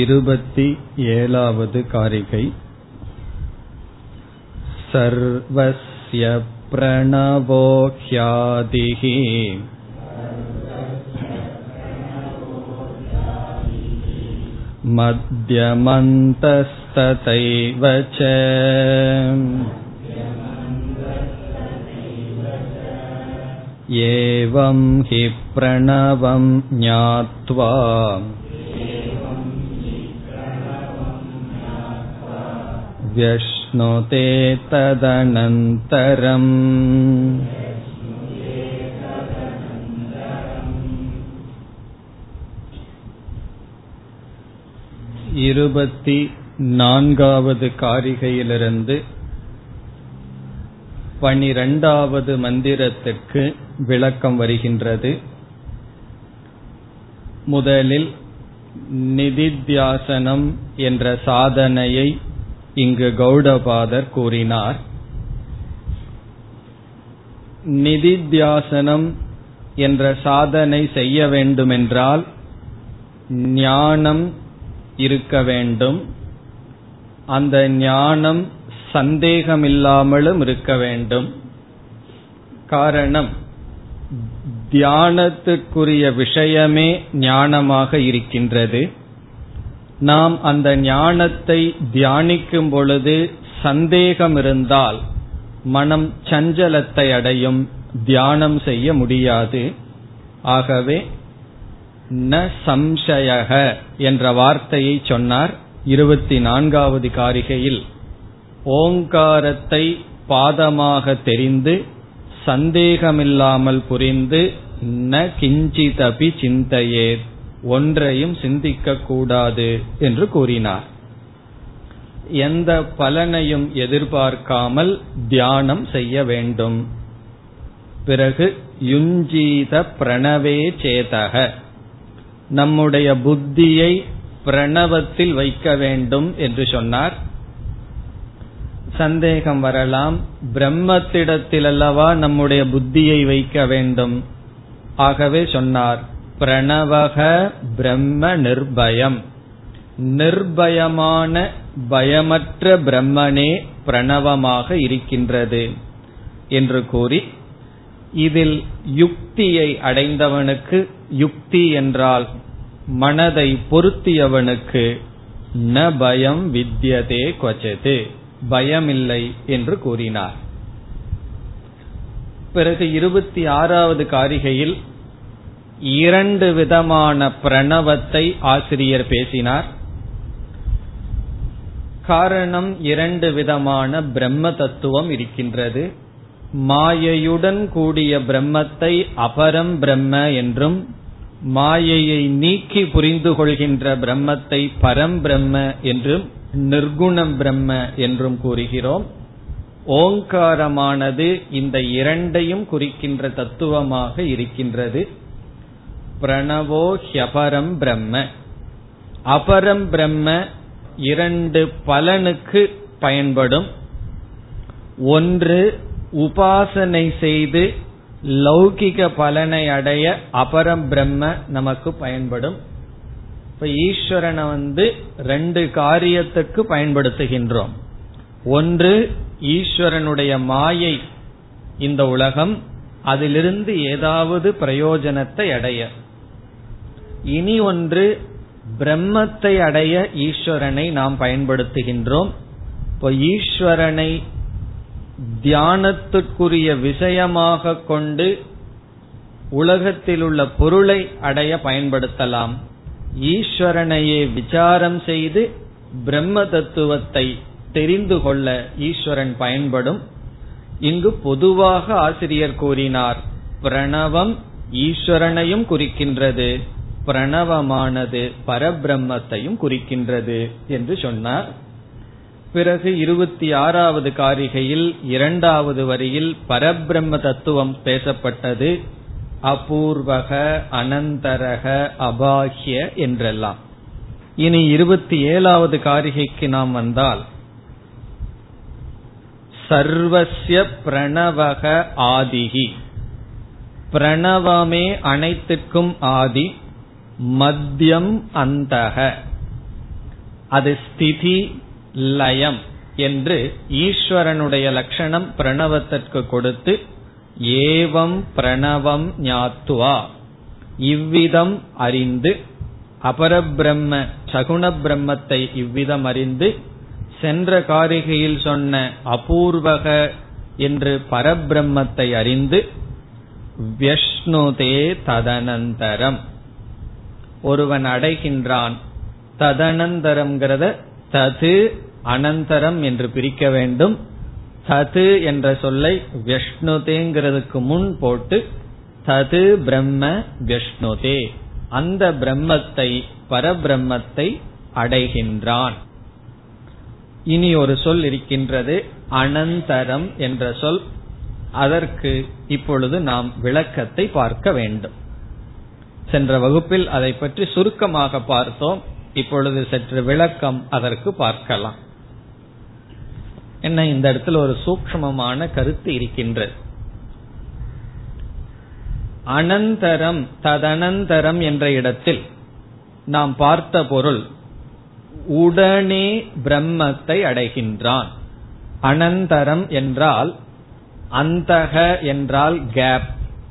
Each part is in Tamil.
இருபத்தி ஏழாவது कारिकै सर्वस्य प्रणवो ह्यादिः मध्यमन्तस्तथैव च एवं हि प्रणवं ज्ञात्वा व्यश्नुते तदनन्तरम् இருபத்தி நான்காவது காரிகையிலிருந்து பனிரெண்டாவது மந்திரத்திற்கு விளக்கம் வருகின்றது முதலில் நிதித்தியாசனம் என்ற சாதனையை இங்கு கௌடபாதர் கூறினார். நிதித்தியாசனம் என்ற சாதனை செய்ய வேண்டுமென்றால் ஞானம் இருக்க வேண்டும். அந்த ஞானம் சந்தேகமில்லாமலும் இருக்க வேண்டும். காரணம் தியானத்துக்குரிய விஷயமே ஞானமாக இருக்கின்றது. நாம் அந்த ஞானத்தை தியானிக்கும் பொழுது சந்தேகம் இருந்தால் மனம் சஞ்சலத்தை அடையும் தியானம் செய்ய முடியாது. ஆகவே ந சம்சயக என்ற வார்த்தையை சொன்னார் இருபத்தி நான்காவது காரிகையில். ஓங்காரத்தை பாதமாக தெரிந்து சந்தேகமில்லாமல் புரிந்து ந கிஞ்சிதபி சிந்தையேத். ஒன்றையும் சிந்திக்க கூடாது என்று கூறினார். எந்த பலனையும் எதிர்பார்க்காமல் தியானம் செய்ய வேண்டும். பிறகு யுஞ்சீத பிரணவே சேதக. நம்முடைய புத்தியை பிரணவத்தில் வைக்க வேண்டும் என்று சொன்னார். சந்தேகம் வரலாம். பிரம்மத்திடத்தில் அல்லவா நம்முடைய புத்தியை வைக்க வேண்டும். ஆகவே சொன்னார். பிரணவக பிரம்ம நிர்பயம். நிர்பயமான பயமற்ற பிரம்மனே பிரணவமாக இருக்கின்றது என்று கூறி இதில் யுக்தியை அடைந்தவனுக்கு யுக்தி என்றால் மனதை பொருத்தியவனுக்கு ந பயம் வித்யதே கொச்சது பயமில்லை என்று கூறினார். பிறகு இருபத்தி ஆறாவது காரிகையில் இரண்டு விதமான பிரணவத்தை ஆசிரியர் பேசினார். காரணம் இரண்டு விதமான பிரம்ம தத்துவம் இருக்கின்றது. மாயையுடன் கூடிய பிரம்மத்தை அபரம் பிரம்ம என்றும் மாயையை நீக்கி புரிந்து கொள்கின்ற பிரம்மத்தை பரம் பிரம்ம என்றும் நிர்குணம் பிரம்ம என்றும் கூறுகிறோம். ஓங்காரமானது இந்த இரண்டையும் குறிக்கின்ற தத்துவமாக இருக்கின்றது. பிரணவோ ஹியபரம் பிரம்ம. அபரம் பிரம்ம இரண்டு பலனுக்கு பயன்படும். ஒன்று உபாசனை செய்து லௌகிக பலனை அடைய அபரம் பிரம்ம நமக்கு பயன்படும். இப்ப ஈஸ்வரனை வந்து ரெண்டு காரியத்துக்கு பயன்படுத்துகின்றோம். ஒன்று ஈஸ்வரனுடைய மாயை இந்த உலகம் அதிலிருந்து ஏதாவது பிரயோஜனத்தை அடைய. இனி ஒன்று பிரம்மத்தை அடைய ஈஸ்வரனை நாம் பயன்படுத்துகின்றோம். இப்போ ஈஸ்வரனை தியானத்துக்குரிய விஷயமாக கொண்டு உலகத்தில் உள்ள பொருளை அடைய பயன்படுத்தலாம். ஈஸ்வரனையே விசாரம் செய்து பிரம்ம தத்துவத்தை தெரிந்து கொள்ள ஈஸ்வரன் பயன்படும். இங்கு பொதுவாக ஆசிரியர் கூறினார் பிரணவம் ஈஸ்வரனையும் குறிக்கின்றது. பிரணவமானது பரபிரம்மத்தையும் குறிக்கின்றது என்று சொன்னார். பிறகு இருபத்தி ஆறாவது காரிகையில் இரண்டாவது வரியில் பரபிரம்ம தத்துவம் பேசப்பட்டது. அபூர்வக அனந்தரக அபாகிய என்றெல்லாம். இனி இருபத்தி ஏழாவது காரிகைக்கு நாம் வந்தால் சர்வசிய பிரணவக ஆதிகி பிரணவமே அனைத்துக்கும் ஆதி. மத்தியம் அந்தக. அது ஸ்திதி லயம் என்று ஈஸ்வரனுடைய லட்சணம் பிரணவத்திற்கு கொடுத்து ஏவம் பிரணவம் ஞாத்துவா. இவ்விதம் அறிந்து அபரபிரம்ம சகுண பிரம்மத்தை இவ்விதம் அறிந்து சென்ற காரிகையில் சொன்ன அபூர்வக என்று பரபிரம்மத்தை அறிந்து வியஷ்ணுதே ததனந்தரம். ஒருவன் அடைகின்றான். ததனந்தரம்ங்கிறத தது அனந்தரம் என்று பிரிக்க வேண்டும். தது என்ற சொல்லை விஷ்ணுதேங்கிறதுக்கு முன் போட்டு தது பிரம்ம விஷ்ணுதே. அந்த பிரம்மத்தை பரபிரம்மத்தை அடைகின்றான். இனி ஒரு சொல் இருக்கின்றது அனந்தரம் என்ற சொல். அதற்கு இப்பொழுது நாம் விளக்கத்தை பார்க்க வேண்டும். சென்ற வகுப்பில் அதை பற்றி சுருக்கமாக பார்த்தோம். இப்பொழுது சற்று விளக்கம் அதற்கு பார்க்கலாம். என்ன இந்த இடத்துல ஒரு சூக்மமான கருத்து இருக்கின்றது. அனந்தரம் ததனந்தரம் என்ற இடத்தில் நாம் பார்த்த பொருள் உடனே பிரம்மத்தை அடைகின்றான். அனந்தரம் என்றால் அந்தக என்றால் கேப்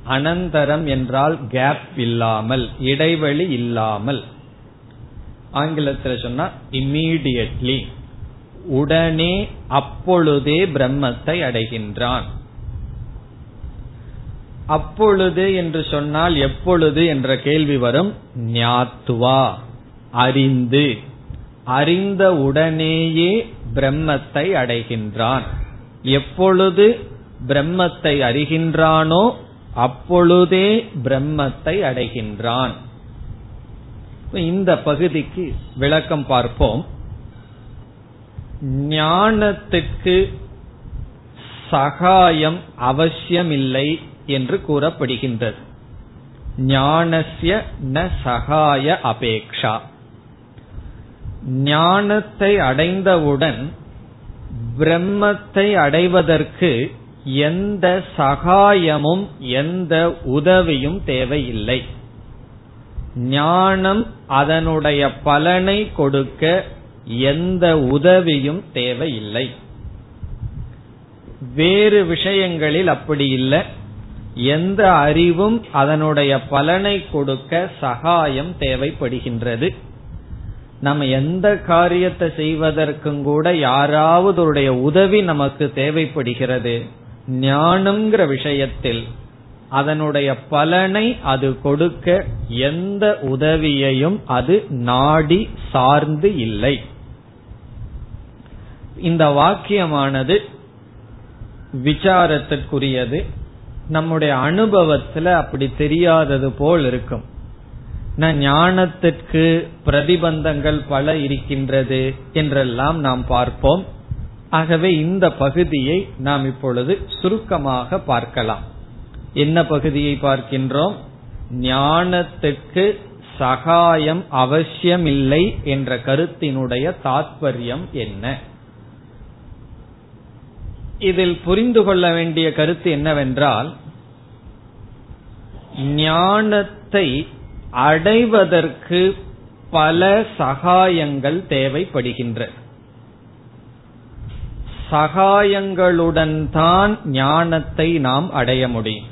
அனந்தரம் என்றால் கேப் இல்லாமல் இடைவெளி இல்லாமல். ஆங்கிலத்தில் சொன்னா இம்மீடியட்லி உடனே அப்பொழுதே பிரம்மத்தை அடைகின்றான். அப்பொழுது என்று சொன்னால் எப்பொழுது என்ற கேள்வி வரும். ஞாத்துவா அறிந்து. அறிந்த உடனேயே பிரம்மத்தை அடைகின்றான். எப்பொழுது பிரம்மத்தை அறிகின்றானோ அப்பொழுதே பிரம்மத்தை அடைகின்றான். இந்த பகுதிக்கு விளக்கம் பார்ப்போம். ஞானத்துக்கு சகாயம் அவசியமில்லை என்று கூறப்படுகின்றது. ஞானசிய ந சகாய அபேக்ஷா. ஞானத்தை அடைந்தவுடன் பிரம்மத்தை அடைவதற்கு எந்த சகாயமும் எந்த உதவியும் தேவையில்லை. ஞானம் அதனுடைய பலனை கொடுக்க எந்த உதவியும் தேவையில்லை. வேறு விஷயங்களில் அப்படி இல்லை. எந்த அறிவும் அதனுடைய பலனை கொடுக்க சகாயம் தேவைப்படுகின்றது. நம்ம எந்த காரியத்தை செய்வதற்கும் கூட யாராவது உதவி நமக்கு தேவைப்படுகிறது. ஞானம்ங்கிற விஷயத்தில் அதனுடைய பலனை அது கொடுக்க எந்த உதவியையும் அது நாடி சார்ந்து இல்லை. இந்த வாக்கியமானது விசாரத்திற்குரியது. நம்முடைய அனுபவத்துல அப்படி தெரியாதது போல் இருக்கும். ஞானத்திற்கு பிரதிபந்தங்கள் பல இருக்கின்றது என்றெல்லாம் நாம் பார்ப்போம். ஆகவே இந்த பகுதியை நாம் இப்பொழுது சுருக்கமாக பார்க்கலாம். என்ன பகுதியை பார்க்கின்றோம்? ஞானத்துக்கு சகாயம் அவசியமில்லை என்ற கருத்தினுடைய தாத்பரியம் என்ன? இதில் புரிந்து கொள்ள வேண்டிய கருத்து என்னவென்றால் ஞானத்தை அடைவதற்கு பல சகாயங்கள் தேவைப்படுகின்றன. சகாயங்களுடன் தான் ஞானத்தை நாம் அடைய முடியும்.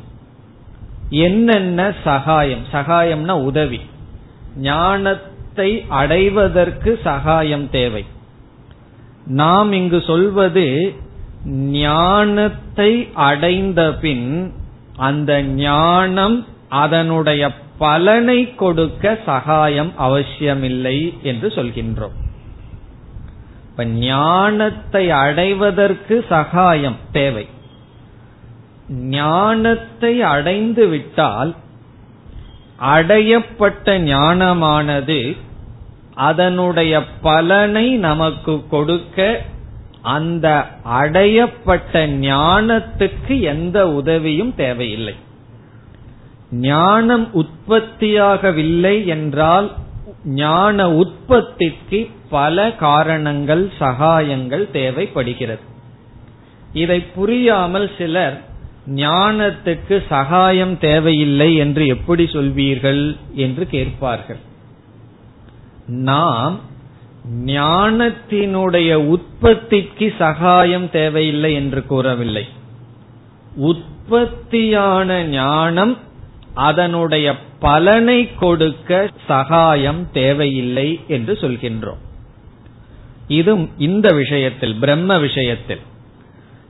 என்னென்ன சகாயம்? சகாயம்னா உதவி. ஞானத்தை அடைவதற்கு சகாயம் தேவை. நாம் இங்கு சொல்வது ஞானத்தை அடைந்த பின் அந்த ஞானம் அதனுடைய பலனை கொடுக்க சகாயம் அவசியமில்லை என்று சொல்கின்றோம். இப்ப ஞானத்தை அடைவதற்கு சகாயம் தேவை. ஞானத்தை அடைந்து விட்டால் அடையப்பட்ட ஞானமானது அதனுடைய பலனை நமக்கு கொடுக்க அந்த அடையப்பட்ட ஞானத்துக்கு எந்த உதவியும் தேவையில்லை. ஞானம் உற்பத்தியாகவில்லை என்றால் ஞான உற்பத்திக்கு பல காரணங்கள் சகாயங்கள் தேவைப்படுகிறது. இதை புரியாமல் சிலர் ஞானத்துக்கு சகாயம் தேவையில்லை என்று எப்படி சொல்வீர்கள் என்று கேட்பார்கள். நாம் ஞானத்தினுடைய உற்பத்திக்கு சகாயம் தேவையில்லை என்று கூறவில்லை. உற்பத்தியான ஞானம் அதனுடைய பலனை கொடுக்க சகாயம் தேவையில்லை என்று சொல்கின்றோம். இது இந்த விஷயத்தில் பிரம்ம விஷயத்தில்.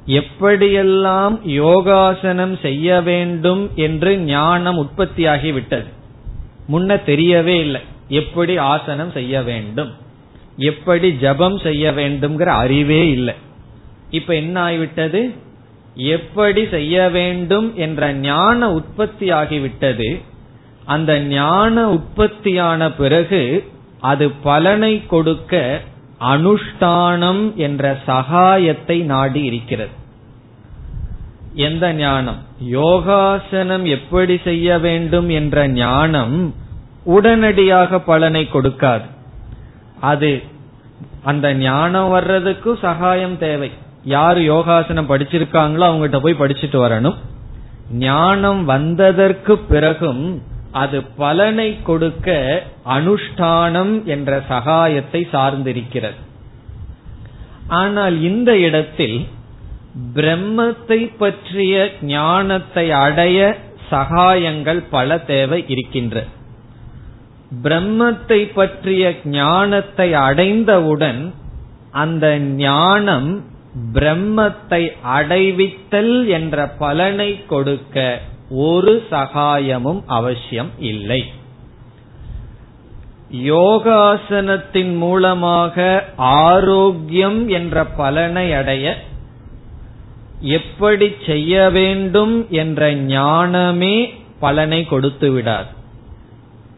எப்படியெல்லாம் யோகாசனம் செய்ய வேண்டும் என்று ஞானம் உற்பத்தியாகி விட்டது? முன்ன தெரியவே இல்லை. எப்படி ஆசனம் செய்ய வேண்டும்? எப்படி ஜபம் செய்ய வேண்டும்ங்கிற அறிவே இல்லை. இப்ப என்ன ஆகிவிட்டது எப்படி செய்ய வேண்டும் என்ற ஞான உற்பத்தி ஆகிவிட்டது அந்த ஞான உற்பத்தியான பிறகு அது பலனை கொடுக்க அனுஷ்டானம் என்ற சகாயத்தை நாடி இருக்கிறது. எந்த ஞானம்? யோகாசனம் எப்படி செய்ய வேண்டும் என்ற ஞானம் உடனடியாக பலனை கொடுக்காது. அது அந்த ஞானம் வர்றதுக்கு சகாயம் தேவை. யார் யோகாசனம் படிச்சிருக்காங்களோ அவங்ககிட்ட போய் படிச்சுட்டு வரணும். ஞானம் வந்ததற்கு பிறகும் அது பலனை கொடுக்க அனுஷ்டானம் என்ற சகாயத்தை சார்ந்திருக்கிறது. ஆனால் இந்த இடத்தில் பிரம்மத்தை பற்றிய ஞானத்தை அடைய சகாயங்கள் பல தேவை இருக்கின்ற. பிரம்மத்தை பற்றிய ஞானத்தை அடைந்தவுடன் அந்த ஞானம் பிரம்மத்தை அடைவித்தல் என்ற பலனை கொடுக்க ஒரு சகாயமும் அவசியம் இல்லை. யோகாசனத்தின் மூலமாக ஆரோக்கியம் என்ற பலனை அடைய எப்படி செய்ய வேண்டும் என்ற ஞானமே பலனை கொடுத்து விடார்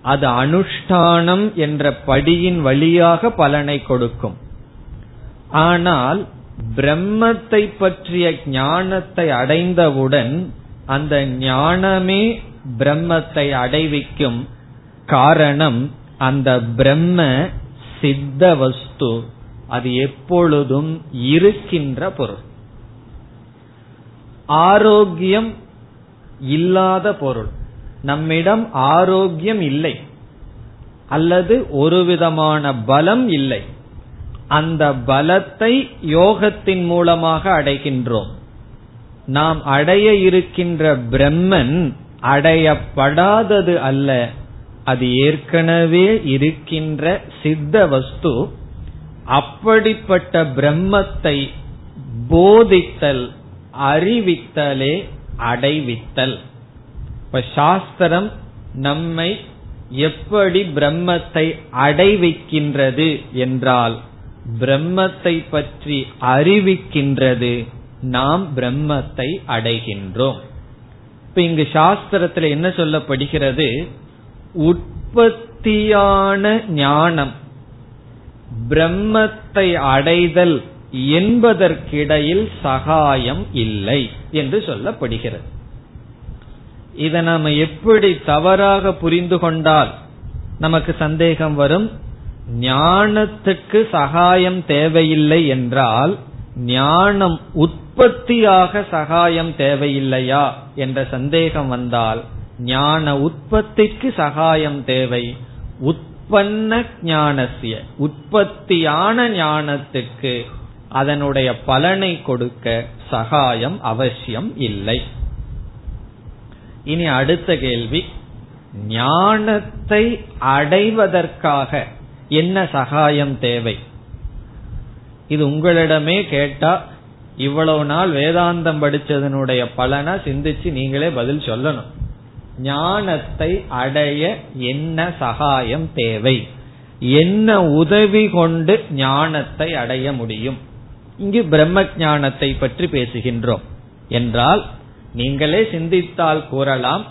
அது அனுஷ்டானம் என்ற படியின் வழியாக பலனை கொடுக்கும். ஆனால் பிரம்மத்தை பற்றிய ஞானத்தை அடைந்தவுடன் அந்த ஞானமே பிரம்மத்தை அடைவிக்கும் காரணம் அந்த பிரம்ம சித்த வஸ்து. அது எப்பொழுதும் இருக்கின்ற பொருள். ஆரோக்கியம் இல்லாத பொருள். நம்மிடம் ஆரோக்கியம் இல்லை. அல்லது ஒரு விதமான பலம் இல்லை. அந்த பலத்தை யோகத்தின் மூலமாக அடைகின்றோம். நாம் அடைய இருக்கின்ற பிரம்மன் அடையப்படாதது அல்ல. அது ஏற்கனவே இருக்கின்ற சித்த வஸ்து. அப்படிப்பட்ட பிரம்மத்தை போதித்தல் அறிவித்தலே அடைவித்தல். இப்ப சாஸ்திரம் நம்மை எப்படி பிரம்மத்தை அடைவிக்கின்றது என்றால் பிரம்மத்தை பற்றி அறிவிக்கின்றது. நாம் பிரம்மத்தை அடைகின்றோம். இப்ப இங்கு சாஸ்திரத்துல என்ன சொல்லப்படுகிறது? உற்பத்தியான ஞானம் பிரம்மத்தை அடைதல் என்பதற்கிடையில் சகாயம் இல்லை என்று சொல்லப்படுகிறது. இதை நாம எப்படி தவறாக புரிந்து கொண்டால் நமக்கு சந்தேகம் வரும்? ஞானத்துக்கு சகாயம் தேவையில்லை என்றால் ஞானம் உற்பத்தியாக சகாயம் தேவையில்லையா என்ற சந்தேகம் வந்தால் ஞான உற்பத்திக்கு சகாயம் தேவை. உற்பன்ன ஞானசிய உற்பத்தியான ஞானத்துக்கு அதனுடைய பலனை கொடுக்க சகாயம் அவசியம் இல்லை. இனி அடுத்த கேள்வி ஞானத்தை அடைவதற்காக என்ன சகாயம் தேவை? இது உங்களிடமே கேட்டா இவ்வளவு நாள் வேதாந்தம் படிச்சதனுடைய பலனை சிந்திச்சு நீங்களே பதில் சொல்லணும். ஞானத்தை அடைய என்ன சகாயம் தேவை? என்ன உதவி கொண்டு ஞானத்தை அடைய முடியும்? இங்கு பிரம்ம ஞானத்தை பற்றி பேசுகின்றோம். என்றால் நீங்களே சிந்தித்தால் கூறலாம்.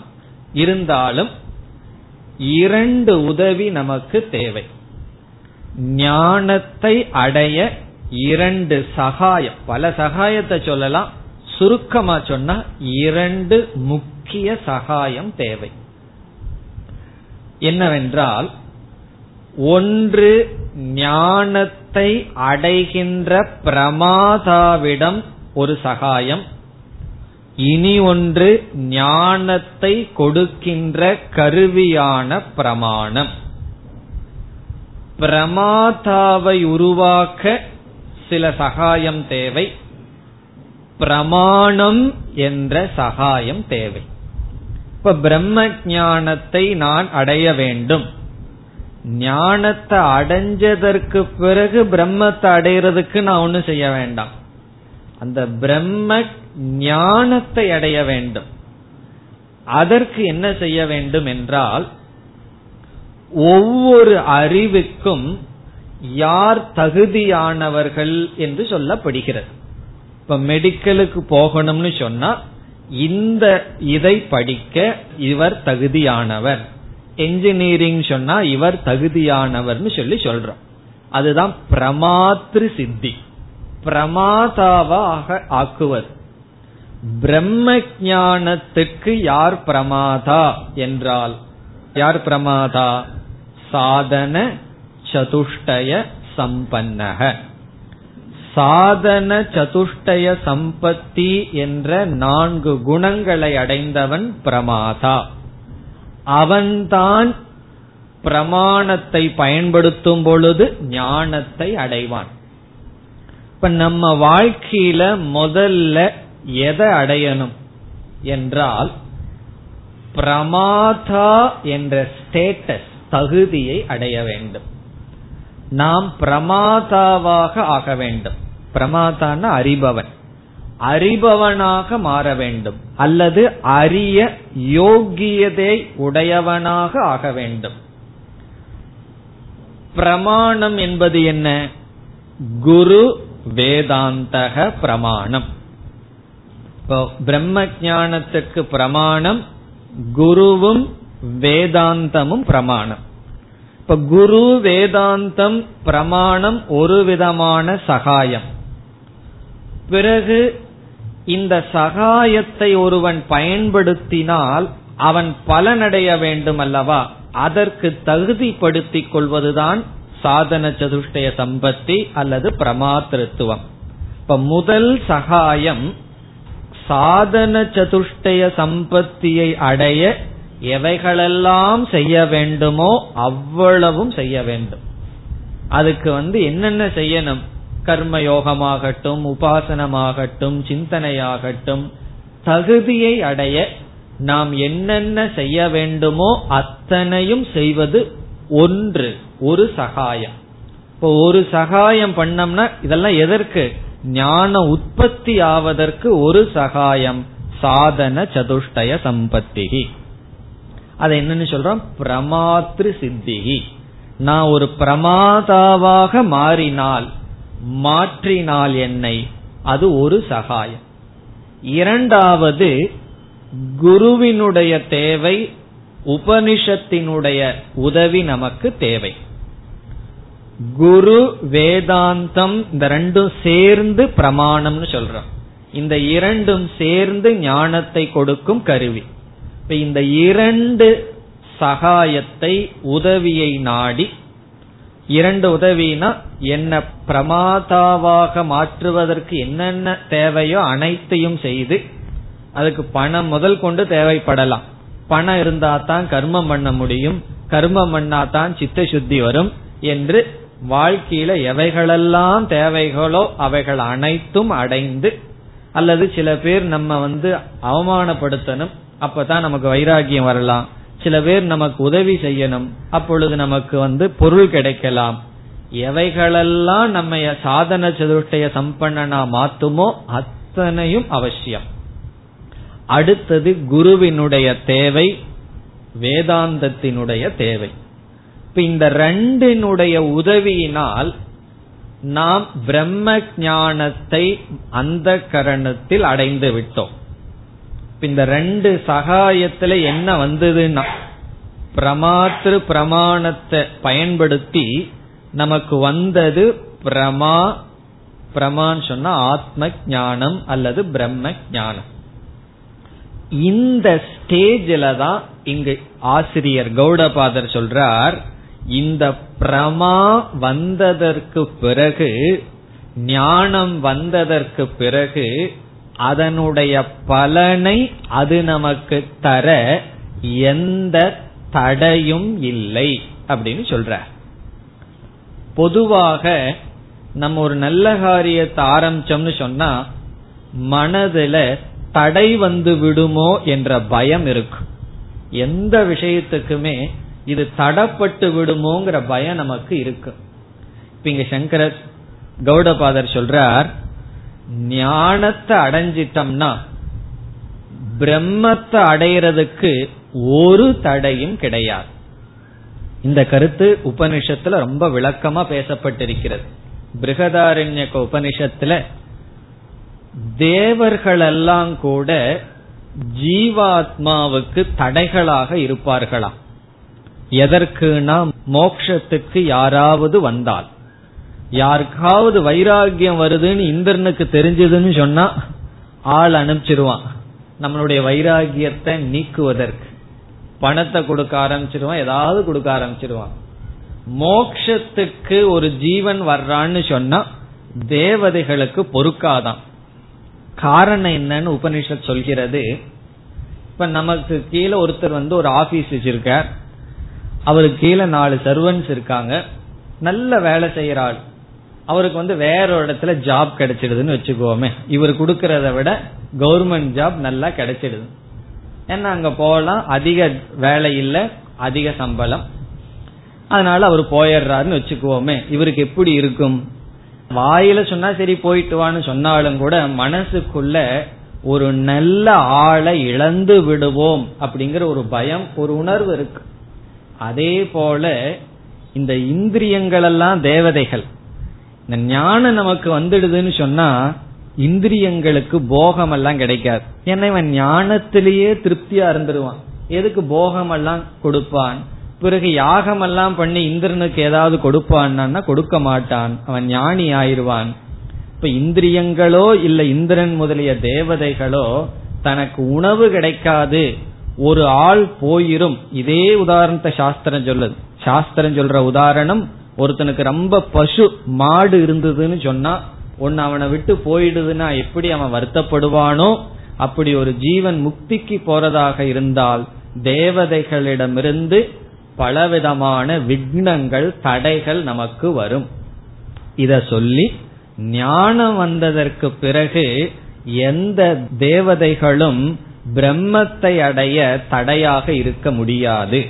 இருந்தாலும் இரண்டு உதவி நமக்கு தேவை. ஞானத்தை அடைய இரண்டு சகாயம். பல சகாயத்தை சொல்லலாம். சுருக்கமா சொன்னா இரண்டு முக்கிய சகாயம் தேவை. என்னவென்றால் ஒன்று ஞானத்தை அடைகின்ற பிரமாதாவிடம் ஒரு சகாயம். இனி ஒன்று ஞானத்தை கொடுக்கின்ற கருவியான பிரமாணம். பிரமாதாவை உருவாக்க சில சகாயம் தேவை. பிரமாணம் என்ற சகாயம் தேவை. இப்ப பிரம்ம ஞானத்தை நான் அடைய வேண்டும். ஞானத்தை அடைஞ்சதற்கு பிறகு பிரம்மத்தை அடைகிறதுக்கு நான் ஒன்னும் செய்ய வேண்டாம். அந்த பிரம்ம ஞானத்தை அடைய வேண்டும். அதற்கு என்ன செய்ய வேண்டும் என்றால் ஒவ்வொரு அறிவுக்கும் யார் தகுதியானவர்கள் என்று சொல்லப்படுகிறது. இப்ப மெடிக்கலுக்கு போகணும்னு சொன்னா இந்த இதை படிக்க இவர் தகுதியானவர். என்ஜினியரிங் சொன்னா இவர் தகுதியானவர்னு சொல்லி சொல்றோம். அதுதான் பிரமாத்திரு சித்தி. பிரமாதாவாக ஆக்குவது. பிரம்ம ஞானத்துக்கு யார் பிரமாதா என்றால் யார் பிரமாதா? சாதன சதுஷ்டய சம்பன்னக. சாதன சதுஷ்டய சம்பத்தி என்ற நான்கு குணங்களை அடைந்தவன் பிரமாதா. அவன்தான் பிரமாணத்தை பயன்படுத்தும் பொழுது ஞானத்தை அடைவான். இப்ப நம்ம வாழ்க்கையில முதல்ல எதை அடையணும் என்றால் பிரமாதா என்ற ஸ்டேட்டஸ் தகுதியை அடைய வேண்டும். நாம் பிரமாதாவாக ஆக வேண்டும். பிரமாதான அறிபவன். அறிபவனாக மாற வேண்டும். அல்லது அரிய யோகியதை உடையவனாக ஆக வேண்டும். பிரமாணம் என்பது என்ன? குரு வேதாந்தக பிரமாணம். இப்போ பிரம்ம ஞானத்துக்கு பிரமாணம் குருவும் வேதாந்தமும் பிரமாணம். இப்ப குரு வேதாந்தம் பிரமாணம் ஒரு விதமான சகாயம். பிறகு இந்த சகாயத்தை ஒருவன் பயன்படுத்தினால் அவன் பலனடைய வேண்டும் அல்லவா அதற்கு தகுதிப்படுத்திக் கொள்வதுதான் சாதன சதுஷ்டய சம்பத்தி அல்லது பிரமாத்திருத்துவம். இப்ப முதல் சகாயம் சாதன சதுஷ்டய சம்பத்தியை அடைய எவைகளெல்லாம் செய்ய வேண்டுமோ அவ்வளவும் செய்ய வேண்டும். அதுக்கு வந்து என்னென்ன செய்யணும்? கர்ம யோகமாகட்டும் உபாசனமாகட்டும் சிந்தனையாகட்டும் தகுதியை அடைய நாம் என்னென்ன செய்ய வேண்டுமோ அத்தனையும் செய்வது ஒன்று ஒரு சகாயம். இப்போ ஒரு சகாயம் பண்ணோம்னா இதெல்லாம் எதற்கு? ஞான உற்பத்தி ஆவதற்கு ஒரு சகாயம் சாதன சதுஷ்டய சம்பத்திகி. அதை என்னன்னு சொல்றோம்? பிரமாத்திரு சித்திகி நான் ஒரு பிரமாதாவாக மாறினால் மாற்றினால் என்னை அது ஒரு சகாயம். இரண்டாவது குருவினுடைய தேவை உபனிஷத்தினுடைய உதவி நமக்கு தேவை. குரு வேதாந்தம் இந்த ரெண்டும் சேர்ந்து பிரமாணம்னு சொல்றோம். இந்த இரண்டும் சேர்ந்து ஞானத்தை கொடுக்கும் கருவி. இப்ப இந்த இரண்டு சகாயத்தை உதவியை நாடி இரண்டு உதவினா என்ன பிரமாதாவாக மாற்றுவதற்கு என்னென்ன தேவையோ அனைத்தையும் செய்து அதுக்கு பணம் முதல் கொண்டு தேவைப்படலாம். பணம் இருந்தா தான் கர்மம் பண்ண முடியும் கர்மம் பண்ணா தான் சித்த சுத்தி வரும் என்று வாழ்க்கையில எவைகளெல்லாம் தேவைகளோ அவைகள் அனைத்தும் அடைந்து அல்லது சில பேர் நம்ம வந்து அவமானப்படுத்தணும் அப்பதான் நமக்கு வைராகியம் வரலாம். சில பேர் நமக்கு உதவி செய்யணும். அப்பொழுது நமக்கு வந்து பொருள் கிடைக்கலாம். எவைகளெல்லாம் நம்ம சாதன சதுஷ்டய சம்பன்னனா மாத்துமோ அத்தனையும் அவசியம். அடுத்தது குருவினுடைய தேவை வேதாந்தத்தினுடைய தேவை. இப்ப இந்த ரெண்டினுடைய உதவியினால் நாம் பிரம்ம ஞானத்தை அந்த கரணத்தில் அடைந்து விட்டோம். இந்த ரெண்டு சகாயத்துல என்ன வந்ததுன்னா பிரமாத்திரு பிரமாணத்தை பயன்படுத்தி நமக்கு வந்தது பிரமா பிரமான்னு சொன்னா ஆத்ம ஞானம் அல்லது பிரம்ம ஞானம். இந்த ஸ்டேஜில தான் இங்கு ஆசிரியர் கௌடபாதர் சொல்றார் இந்த பிரமா வந்ததற்கு பிறகு ஞானம் வந்ததற்கு பிறகு அதனுடைய பலனை அது நமக்கு தர எந்த தடையும் இல்லை அப்படின்னு சொல்ற. பொதுவாக நம்ம ஒரு நல்ல காரியத்தை ஆரம்பிச்சோம்னு சொன்னா மனதுல தடை வந்து விடுமோ என்ற பயம் இருக்கும் எந்த விஷயத்துக்குமே இது தடப்பட்டு விடுமோங்கிற பயம் நமக்கு இருக்கு. இப்ப இங்க சங்கர கௌடபாதர் சொல்றார் ஞானத்தை அடைஞ்சிட்டம்னா பிரம்மத்தை அடையிறதுக்கு ஒரு தடையும் கிடையாது. இந்த கருத்து உபனிஷத்துல ரொம்ப விளக்கமா பேசப்பட்டிருக்கிறது. பிருகதாரண்யக உபனிஷத்துல தேவர்களெல்லாம் கூட ஜீவாத்மாவுக்கு தடைகளாக இருப்பார்களாம். எதற்குனா மோக்ஷத்துக்கு யாராவது வந்தால். யாருக்காவது வைராகியம் வருதுன்னு இந்திரனுக்கு தெரிஞ்சதுன்னு சொன்னா ஆள் அனுப்பிச்சிருவான். நம்மளுடைய வைராகியத்தை நீக்குவதற்கு. பணத்தை கொடுக்க ஆரம்பிச்சிருவான் ஏதாவது கொடுக்க ஆரம்பிச்சிருவான். மோக்ஷத்துக்கு ஒரு ஜீவன் வர்றான்னு சொன்னா தேவதைகளுக்கு பொறுக்காதான். காரணம் என்னன்னு உபனிஷத் சொல்கிறது. இப்ப நமக்கு கீழே ஒருத்தர் வந்து ஒரு ஆபீஸ் வச்சிருக்கார். அவருக்கு கீழே நாலு சர்வன்ஸ் இருக்காங்க. நல்ல வேலை செய்யறாள் அவருக்கு வந்து வேற ஒரு இடத்துல ஜாப் கிடைச்சிடுதுன்னு வச்சுக்கோமே. இவர் கொடுக்கறத விட கவர்மெண்ட் ஜாப் நல்லா கிடைச்சிடுது. ஏன்னா அங்க போகலாம் அதிக வேலை இல்ல அதிக சம்பளம். அதனால அவர் போயிடுறாருன்னு வச்சுக்குவோமே இவருக்கு எப்படி இருக்கும்? வாயில சொன்னா சரி போயிட்டு வான்னு சொன்னாலும் கூட மனசுக்குள்ள ஒரு நல்ல ஆளை இழந்து விடுவோம் அப்படிங்கிற ஒரு பயம் ஒரு உணர்வு இருக்கு. அதே போல இந்த இந்திரியங்கள் எல்லாம் தேவதைகள். இந்த ஞானம் நமக்கு வந்துடுதுன்னு சொன்னா இந்திரியங்களுக்கு போகம் எல்லாம் கிடைக்காது. ஏன்னா இவன் ஞானத்திலேயே திருப்தியா இருந்துருவான். எதுக்கு போகம் எல்லாம் கொடுப்பான்? பிறகு யாகம் எல்லாம் பண்ணி இந்திரனுக்கு ஏதாவது கொடுப்பான்னா கொடுக்க மாட்டான். அவன் ஞானி ஆயிருவான் இப்ப இந்திரியங்களோ இல்ல இந்திரன் முதலிய தேவதைகளோ தனக்கு உணவு கிடைக்காது. ஒரு ஆள் போயிரும். இதே உதாரணத்தை சாஸ்திரம் சொல்லுது. சாஸ்திரம் சொல்ற உதாரணம் ஒருத்தனுக்கு ரொம்ப பசு மாடு இருந்ததுன்னு சொன்னா ஒன்னு அவனை விட்டு போயிடுதுன்னா எப்படி அவன் வருத்தப்படுவானோ அப்படி ஒரு ஜீவன் முக்திக்கு போறதாக இருந்தால் தேவதைகளிடமிருந்து பலவிதமான விக்னங்கள் தடைகள் நமக்கு வரும். இத சொல்லி ஞானம் வந்ததற்கு பிறகு எந்த தேவதைகளும் பிரம்மத்தை அடைய தடையாக இருக்க முடியாது.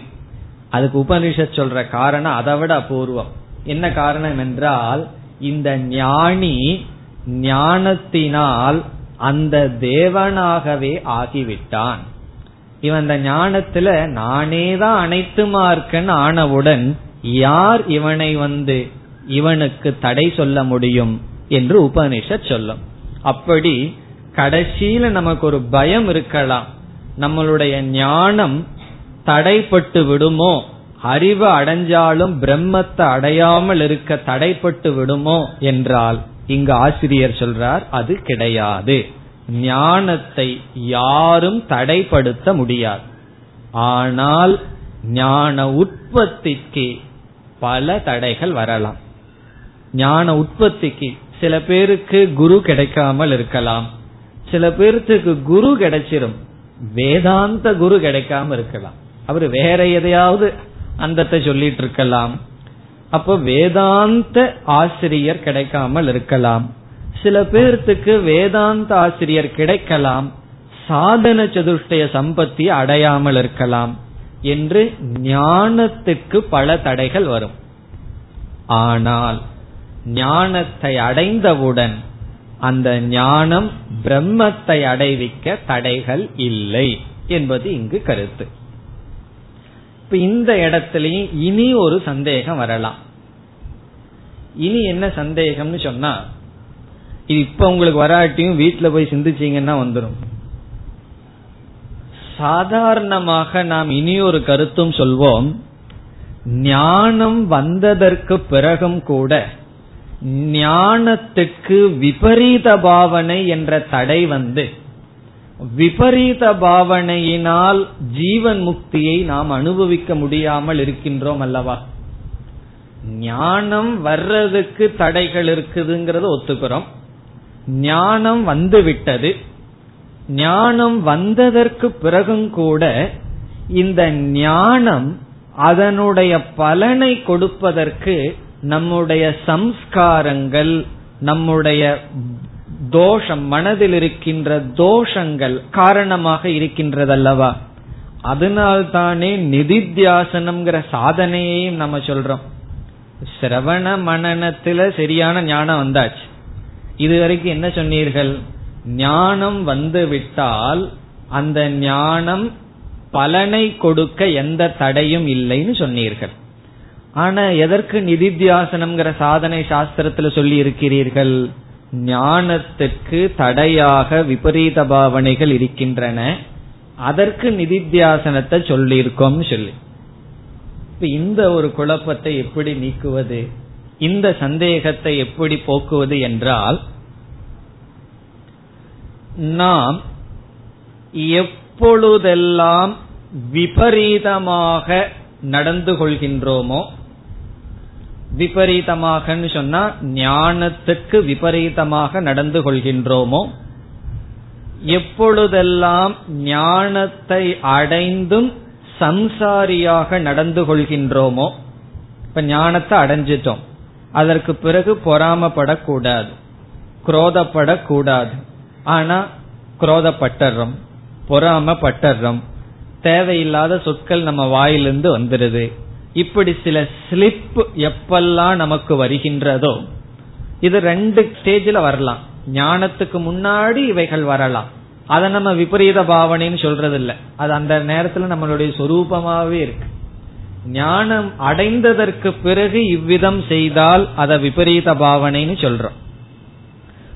அதுக்கு உபனிஷத் சொல்ற காரணம் அதை விட அபூர்வம். என்ன காரணம் என்றால் இந்த ஞானி ஞானத்தினால் அந்த தேவனாகவே ஆகிவிட்டான். இவன் அந்த ஞானத்துல நானே தான் அனைத்துமா இருக்கன்னு ஆனவுடன் யார் இவனை வந்து இவனுக்கு தடை சொல்ல முடியும் என்று உபனிஷத் சொல்லும். அப்படி கடைசியில நமக்கு ஒரு பயம் இருக்கலாம். நம்மளுடைய ஞானம் தடைப்பட்டு விடுமோ? அறிவு அடைஞ்சாலும் பிரம்மத்தை அடையாமல் இருக்க தடைப்பட்டு விடுமோ? என்றால் இங்கு ஆசிரியர் சொல்றார் அது கிடையாது. ஞானத்தை யாரும் தடைப்படுத்த முடியாது. ஆனால் ஞான உற்பத்திக்கு பல தடைகள் வரலாம். ஞான உற்பத்திக்கு சில பேருக்கு குரு கிடைக்காமல் இருக்கலாம். சில பேருக்கு குரு கிடைச்சிரும். வேதாந்த குரு கிடைக்காம இருக்கலாம். அவர் வேற எதையாவது அந்தத்தை சொல்லிட்டு இருக்கலாம். அப்போ வேதாந்த ஆசிரியர் கிடைக்காமல் இருக்கலாம். சில பேர்த்துக்கு வேதாந்த ஆசிரியர் கிடைக்கலாம். சாதன சதுஷ்டய சம்பத்தி அடையாமல் இருக்கலாம் என்று ஞானத்துக்கு பல தடைகள் வரும். ஆனால் ஞானத்தை அடைந்தவுடன் அந்த ஞானம் பிரம்மத்தை அடைவிக்க தடைகள் இல்லை என்பது இங்கு கருத்து. இப்ப இந்த இடத்துலயும் இனி ஒரு சந்தேகம் வரலாம். இனி என்ன சந்தேகம்னு சொன்னா இது இப்ப உங்களுக்கு வராட்டியும் வீட்டுல போய் சிந்திச்சீங்கன்னா வந்துடும் சாதாரணமாக நாம் இனி ஒரு கருத்தும் சொல்வோம் ஞானம் வந்ததற்கு பிறகும் கூட ஞானத்துக்கு விபரீத பாவனை என்ற தடை வந்து விபரீத பாவனையினால் ஜீவன் முக்தியை நாம் அனுபவிக்க முடியாமல் இருக்கின்றோம் அல்லவா? ஞானம் வர்றதுக்கு தடைகள் இருக்குதுங்கிறத ஒத்துக்கிறோம். ஞானம் வந்து விட்டது ஞானம் வந்ததற்கு பிறகும் கூட இந்த ஞானம் அதனுடைய பலனை கொடுப்பதற்கு நம்முடைய சம்ஸ்காரங்கள் நம்முடைய தோஷம் மனதில் இருக்கின்ற தோஷங்கள் காரணமாக இருக்கின்றதல்லவா? அதனால்தானே நிதித்தியாசனம்ங்கிற சாதனையையும் நம்ம சொல்றோம். சிரவண மனநத்துல சரியான ஞானம் வந்தாச்சு. இது வரைக்கும் என்ன சொன்னீர்கள்? ஞானம் வந்து விட்டால் அந்த ஞானம் பலனை கொடுக்க எந்த தடையும் இல்லைன்னு சொன்னீர்கள். ஆனா எதற்கு நிதித்தியாசனம்ங்கிற சாதனை சாஸ்திரத்துல சொல்லி இருக்கிறீர்கள் ஞானத்துக்கு தடையாக விபரீத பாவனைகள் இருக்கின்றன. அதற்கு நிதித்தியாசனத்தை சொல்லியிருக்கோம் சொல்லி. இப்ப இந்த ஒரு குழப்பத்தை எப்படி நீக்குவது? இந்த சந்தேகத்தை எப்படி போக்குவது என்றால் நாம் எப்பொழுதெல்லாம் விபரீதமாக நடந்து கொள்கின்றோமோ விபரீதமாக சொன்னா ஞானத்துக்கு விபரீதமாக நடந்து கொள்கின்றோமோ? எப்பொழுதெல்லாம் ஞானத்தை அடைந்தும் சம்சாரியாக நடந்து கொள்கின்றோமோ? இப்ப ஞானத்தை அடைஞ்சிட்டோம். அதற்கு பிறகு பொறாமப்படக்கூடாது. குரோதப்படக்கூடாது. ஆனா குரோதப்பட்டுறோம். பொறாமப்பட்டுறோம். தேவையில்லாத சொற்கள் நம்ம வாயிலிருந்து வந்துடுது இப்படி சில ஸ்லிப் எப்பெல்லாம் நமக்கு வருகின்றதோ இது ரெண்டு ஸ்டேஜில் வரலாம். ஞானத்துக்கு முன்னாடி இவைகள் வரலாம். அதை நம்ம விபரீத பாவனைன்னு சொல்றது இல்ல அது அந்த நேரத்துல நம்மளுடைய சொரூபமாவே இருக்கு. ஞானம் அடைந்ததற்கு பிறகு இவ்விதம் செய்தால் அதை விபரீத பாவனைன்னு சொல்றோம்.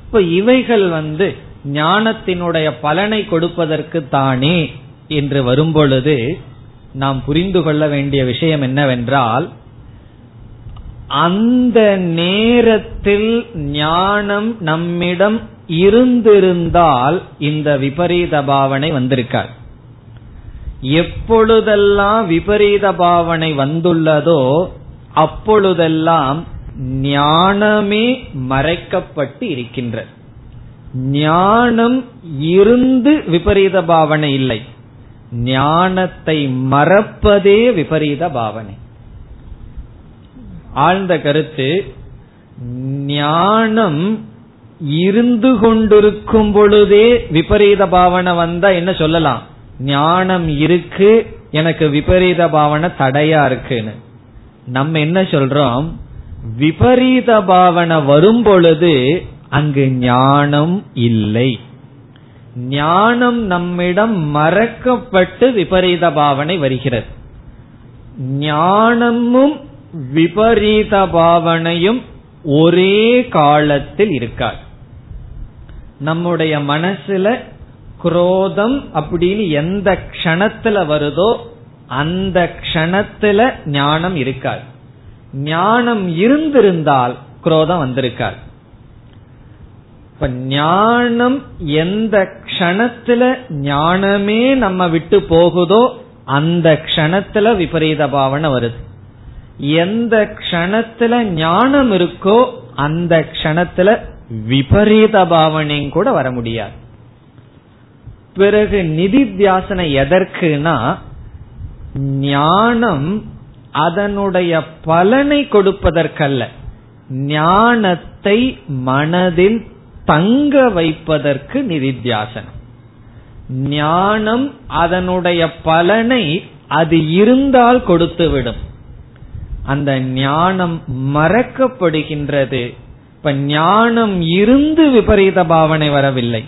இப்ப இவைகள் வந்து ஞானத்தினுடைய பலனை கொடுப்பதற்கு தானே என்று வரும்பொழுது நாம் புரிந்து கொள்ள வேண்டிய விஷயம் என்னவென்றால் அந்த நேரத்தில் ஞானம் நம்மிடம் இருந்திருந்தால் இந்த விபரீத பாவனை வந்திருக்கார் எப்பொழுதெல்லாம் விபரீத பாவனை வந்துள்ளதோ அப்பொழுதெல்லாம் ஞானமே மறைக்கப்பட்டு இருக்கின்ற ஞானம் இருந்து விபரீத பாவனை இல்லை. ஞானத்தை மறப்பதே விபரீத பாவனை. ஆழ்ந்த கருத்து ஞானம் இருந்து கொண்டிருக்கும் பொழுதே விபரீத பாவனை வந்தா என்ன சொல்லலாம்? ஞானம் இருக்கு எனக்கு விபரீத பாவனை தடையா இருக்குன்னு. நம்ம என்ன சொல்றோம்? விபரீத பாவனை வரும் பொழுது அங்கு ஞானம் இல்லை. ஞானம் நம்மிடம் மறக்கப்பட்டு விபரீத பாவனை வருகிறது. ஞானமும் விபரீத பாவனையும் ஒரே காலத்தில் இருக்காது. நம்முடைய மனசுல குரோதம் அப்படின்னு எந்த கணத்துல வருதோ அந்த கணத்துல ஞானம் இருக்காது. ஞானம் இருந்திருந்தால் குரோதம் வந்திருக்காது. இப்ப ஞானம் எந்த கணத்துல ஞானமே நம்ம விட்டு போகுதோ அந்த கணத்துல விபரீத பாவனை வருது. எந்த கணத்துல ஞானம் இருக்கோ அந்த கணத்துல விபரீத பாவனையும் கூட வர முடியாது. பிறகு நிதித்தியாசனை எதற்குனா ஞானம் அதனுடைய பலனை கொடுப்பதற்கல்ல. ஞானத்தை மனதில் தங்க வைப்பதற்கு நிதித்தியாசனம். ஞானம் அதனுடைய பலனை அது இருந்தால் கொடுத்துவிடும். அந்த ஞானம் மறக்கப்படுகின்றது. இப்ப ஞானம் இருந்து விபரீத பாவனை வரவில்லை.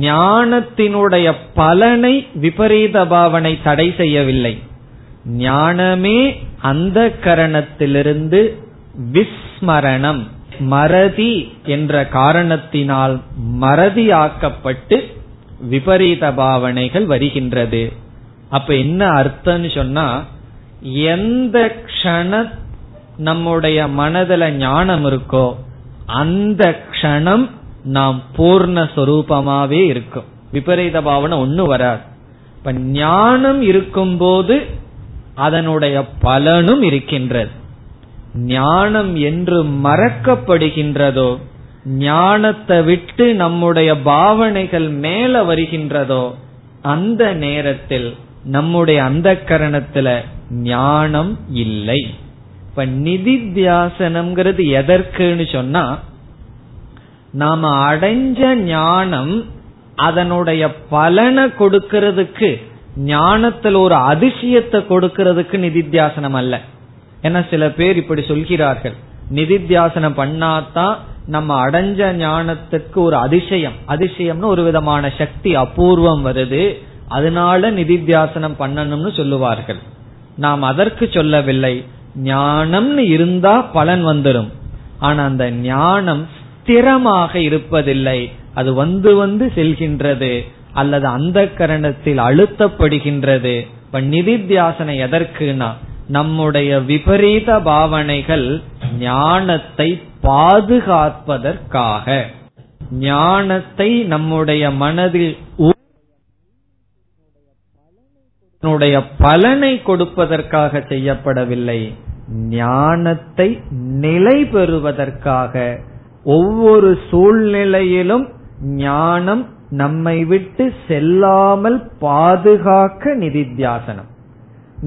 ஞானத்தினுடைய பலனை விபரீத பாவனை தடை செய்யவில்லை. ஞானமே அந்த கரணத்திலிருந்து விஸ்மரணம். மறதி என்ற காரணத்தினால் மறதியாக்கப்பட்டு விபரீத பாவனைகள் வருகின்றது. அப்ப என்ன அர்த்தம்னு சொன்னா எந்த க்ஷண நம்முடைய மனதில் ஞானம் இருக்கோ அந்த க்ஷணம் நாம் பூர்ணஸ்வரூபமாவே இருக்கும். விபரீத பாவனை ஒண்ணு வராது. இப்ப ஞானம் இருக்கும்போது அதனுடைய பலனும் இருக்கின்றது. ஞானம் என்று மறக்கப்படுகின்றதோ ஞானத்தை விட்டு நம்முடைய பாவனைகள் மேல வருகின்றதோ அந்த நேரத்தில் நம்முடைய அந்த கரணத்துல ஞானம் இல்லை. இப்ப நிதித்தியாசனம்ங்கிறது எதற்குன்னு சொன்னா நாம அடைஞ்ச ஞானம் அதனுடைய பலனை கொடுக்கிறதுக்கு ஞானத்தில் ஒரு அதிசயத்தை கொடுக்கிறதுக்கு நிதித்தியாசனம் அல்ல. ஏன்னா சில பேர் இப்படி சொல்கிறார்கள். நிதித்தியாசனம் பண்ணாதான் நம்ம அடைஞ்ச ஞானத்துக்கு ஒரு அதிசயம். அதிசயம்னு ஒரு விதமான சக்தி அபூர்வம் வருது. அதனால நிதித்தியாசனம் பண்ணணும்னு சொல்லுவார்கள். நாம் அதற்கு சொல்லவில்லை. ஞானம்னு இருந்தா பலன் வந்துடும் ஆனா அந்த ஞானம் ஸ்திரமாக இருப்பதில்லை. அது வந்து வந்து செல்கின்றது. அல்லது அந்த கரணத்தில் அழுத்தப்படுகின்றது. இப்ப நிதித்தியாசனை எதற்குனா நம்முடைய விபரீத பாவனைகள் ஞானத்தை பாதுகாப்பதற்காக. ஞானத்தை நம்முடைய மனதில் பலனை கொடுப்பதற்காக செய்யப்படவில்லை. ஞானத்தை நிலை பெறுவதற்காக. ஒவ்வொரு சூழ்நிலையிலும் ஞானம் நம்மை விட்டு செல்லாமல் பாதுகாக்க நிதித்தியாசனம்.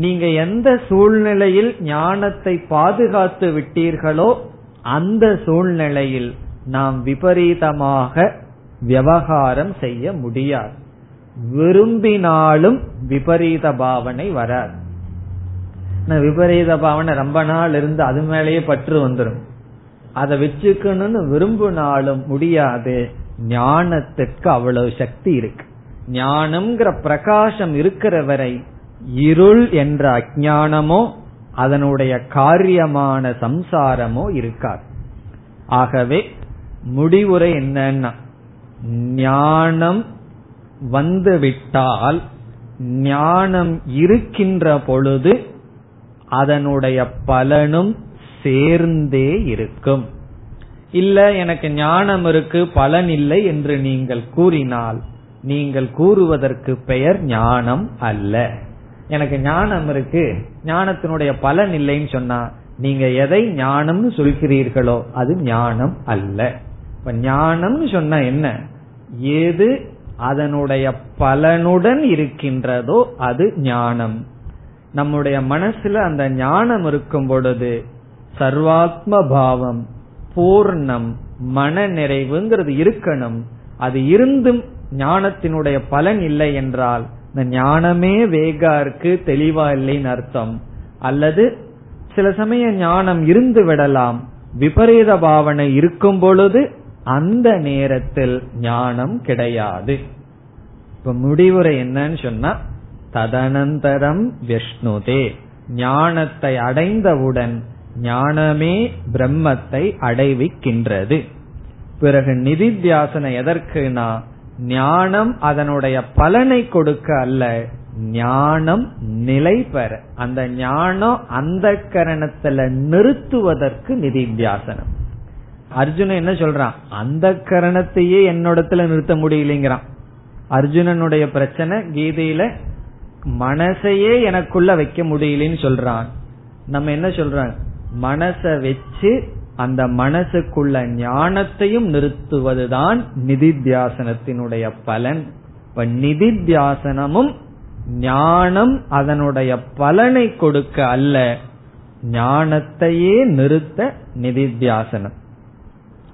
நீங்க எந்த சூழ்நிலையில் ஞானத்தை பாதுகாத்து விட்டீர்களோ அந்த சூழ்நிலையில் நாம் விபரீதமாக விவகாரம் செய்ய முடியாது. விரும்பினாலும் விபரீத பாவனை வராது. விபரீத பாவனை ரொம்ப நாள் இருந்து அது மேலேயே பற்று வந்துடும் அதை வச்சுக்கணும்னு விரும்பினாலும் முடியாது. ஞானத்துக்கு அவ்வளவு சக்தி இருக்கு. ஞானம்ங்கிற பிரகாசம் இருக்கிற வரை இருள் என்ற அஜானமோ அதனுடைய காரியமான சம்சாரமோ இருக்காது. ஆகவே முடிவுரை என்னன்னா ஞானம் வந்துவிட்டால் ஞானம் இருக்கின்ற பொழுது அதனுடைய பலனும் சேர்ந்தே இருக்கும். இல்ல எனக்கு ஞானம் இருக்கு பலன் இல்லை என்று நீங்கள் கூறினால் நீங்கள் கூறுவதற்கு பெயர் ஞானம் அல்ல. எனக்கு ஞானம் இருக்கு ஞானத்தினுடைய பலன் இல்லைன்னு சொன்னா நீங்க எதை ஞானம்னு சொல்கிறீர்களோ அது ஞானம் அல்ல. இப்ப ஞானம்னு சொன்னா என்ன? ஏது அதனுடைய பலனுடன் இருக்கின்றதோ அது ஞானம். நம்முடைய மனசுல அந்த ஞானம் இருக்கும் பொழுது சர்வாத்ம பாவம் பூர்ணம் மன நிறைவுங்கிறது இருக்கணும். அது இருந்தும் ஞானத்தினுடைய பலன் இல்லை என்றால் இந்த ஞானமே வேகா இருக்கு தெளிவா இல்லைன்னு அர்த்தம். அல்லது சில சமய ஞானம் இருந்து விடலாம். விபரீத பாவனை இருக்கும் பொழுது அந்த நேரத்தில் ஞானம் கிடையாது. இப்ப முடிவுரை என்னன்னு சொன்னா ததனந்தரம் விஷ்ணுதே. ஞானத்தை அடைந்தவுடன் ஞானமே பிரம்மத்தை அடைவிக்கின்றது. பிறகு நிதித்தியாசனை எதற்குனா ஞானம் அதனுடைய பலனை கொடுக்க அல்ல. ஞானம் நிலை பெற. அந்த ஞானம் அந்த கரணத்துல நிறுத்துவதற்கு நிதித்தியாசனம் அர்ஜுனன் என்ன சொல்றான்? அந்த கரணத்தையே என்னோடத்துல நிறுத்த முடியலைங்கிறான். அர்ஜுனனுடைய பிரச்சனை கீதையில மனசையே எனக்குள்ள வைக்க முடியலன்னு சொல்றான். நம்ம என்ன சொல்றான் மனச வச்சு அந்த மனசுக்குள்ள ஞானத்தையும் நிறுத்துவதுதான் நிதித்தியாசனத்தினுடைய பலன். இப்ப நிதித்தியாசனமும் ஞானம் அதனுடைய பலனை கொடுக்க அல்ல. ஞானத்தையே நிறுத்த நிதித்தியாசனம்.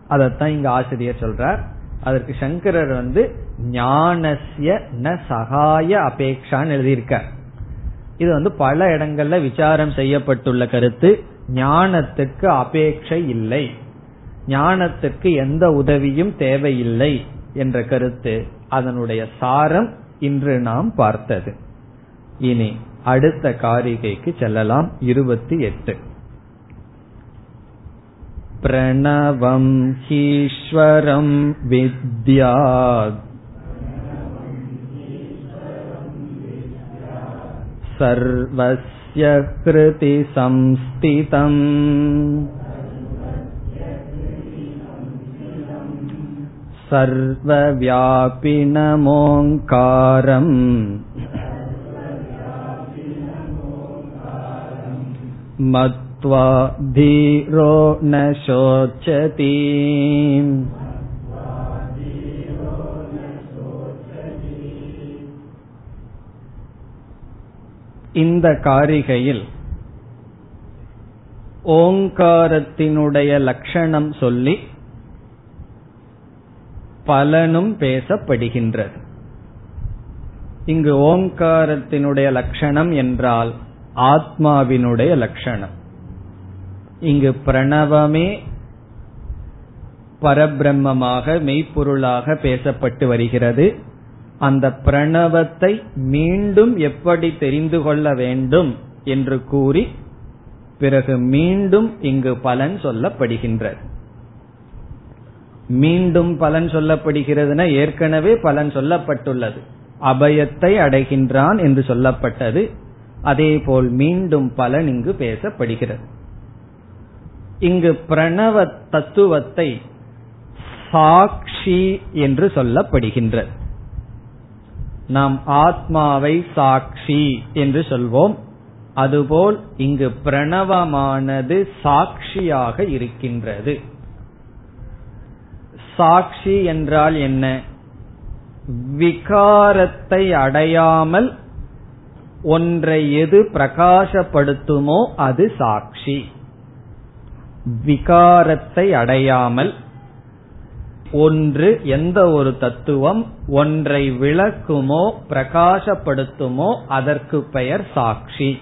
அதத்தான் இங்க ஆசிரியர் சொல்றார். அதற்கு சங்கரர் வந்து ஞானசிய ந சகாய அபேக்ஷான்னு எழுதியிருக்கார். இது வந்து பல இடங்கள்ல விசாரம் செய்யப்பட்டுள்ள கருத்து. ஞானத்துக்கு அபேட்சை இல்லை ஞானத்துக்கு எந்த உதவியும் தேவையில்லை என்ற கருத்து அதனுடைய சாரம் இன்று நாம் பார்த்தது இனி அடுத்த காரிகைக்கு செல்லலாம் இருபத்தி எட்டு பிரணவம் ஈஸ்வரம் வித்யாத் सर्वस्य कृति संस्थितम् सर्वव्यापिनमोङ्कारम् मत्वा धीरो न शोचति இந்த காரிகையில் ஓங்காரத்தினுடைய லட்சணம் சொல்லி பலனும் பேசப்படுகின்றது. இங்கு ஓங்காரத்தினுடைய லட்சணம் என்றால் ஆத்மாவினுடைய லட்சணம். இங்கு பிரணவமே பரபிரம்மமாக மெய்ப்பொருளாக பேசப்பட்டு வருகிறது. அந்த பிரணவத்தை மீண்டும் எப்படி தெரிந்து கொள்ள வேண்டும் என்று கூறி பிறகு மீண்டும் இங்கு பலன் சொல்லப்படுகின்றது. மீண்டும் பலன் சொல்லப்படுகிறதுனா ஏற்கனவே பலன் சொல்லப்பட்டுள்ளது. அபயத்தை அடைகின்றான் என்று சொல்லப்பட்டது. அதேபோல் மீண்டும் பலன் இங்கு பேசப்படுகிறது. இங்கு பிரணவ தத்துவத்தை சாட்சி என்று சொல்லப்படுகின்றது. நாம் ஆத்மாவை சாட்சி என்று சொல்வோம். அதுபோல் இங்கு பிரணவமானது சாட்சியாக இருக்கின்றது. சாட்சி என்றால் என்ன? விகாரத்தை அடையாமல் ஒன்றை எது பிரகாசப்படுத்துமோ அது சாட்சி. விகாரத்தை அடையாமல் ஒன்று எந்த ஒரு தத்துவம் ஒன்றை விளக்குமோ பிரகாசப்படுத்துமோ அதற்கு பெயர் சாட்சி.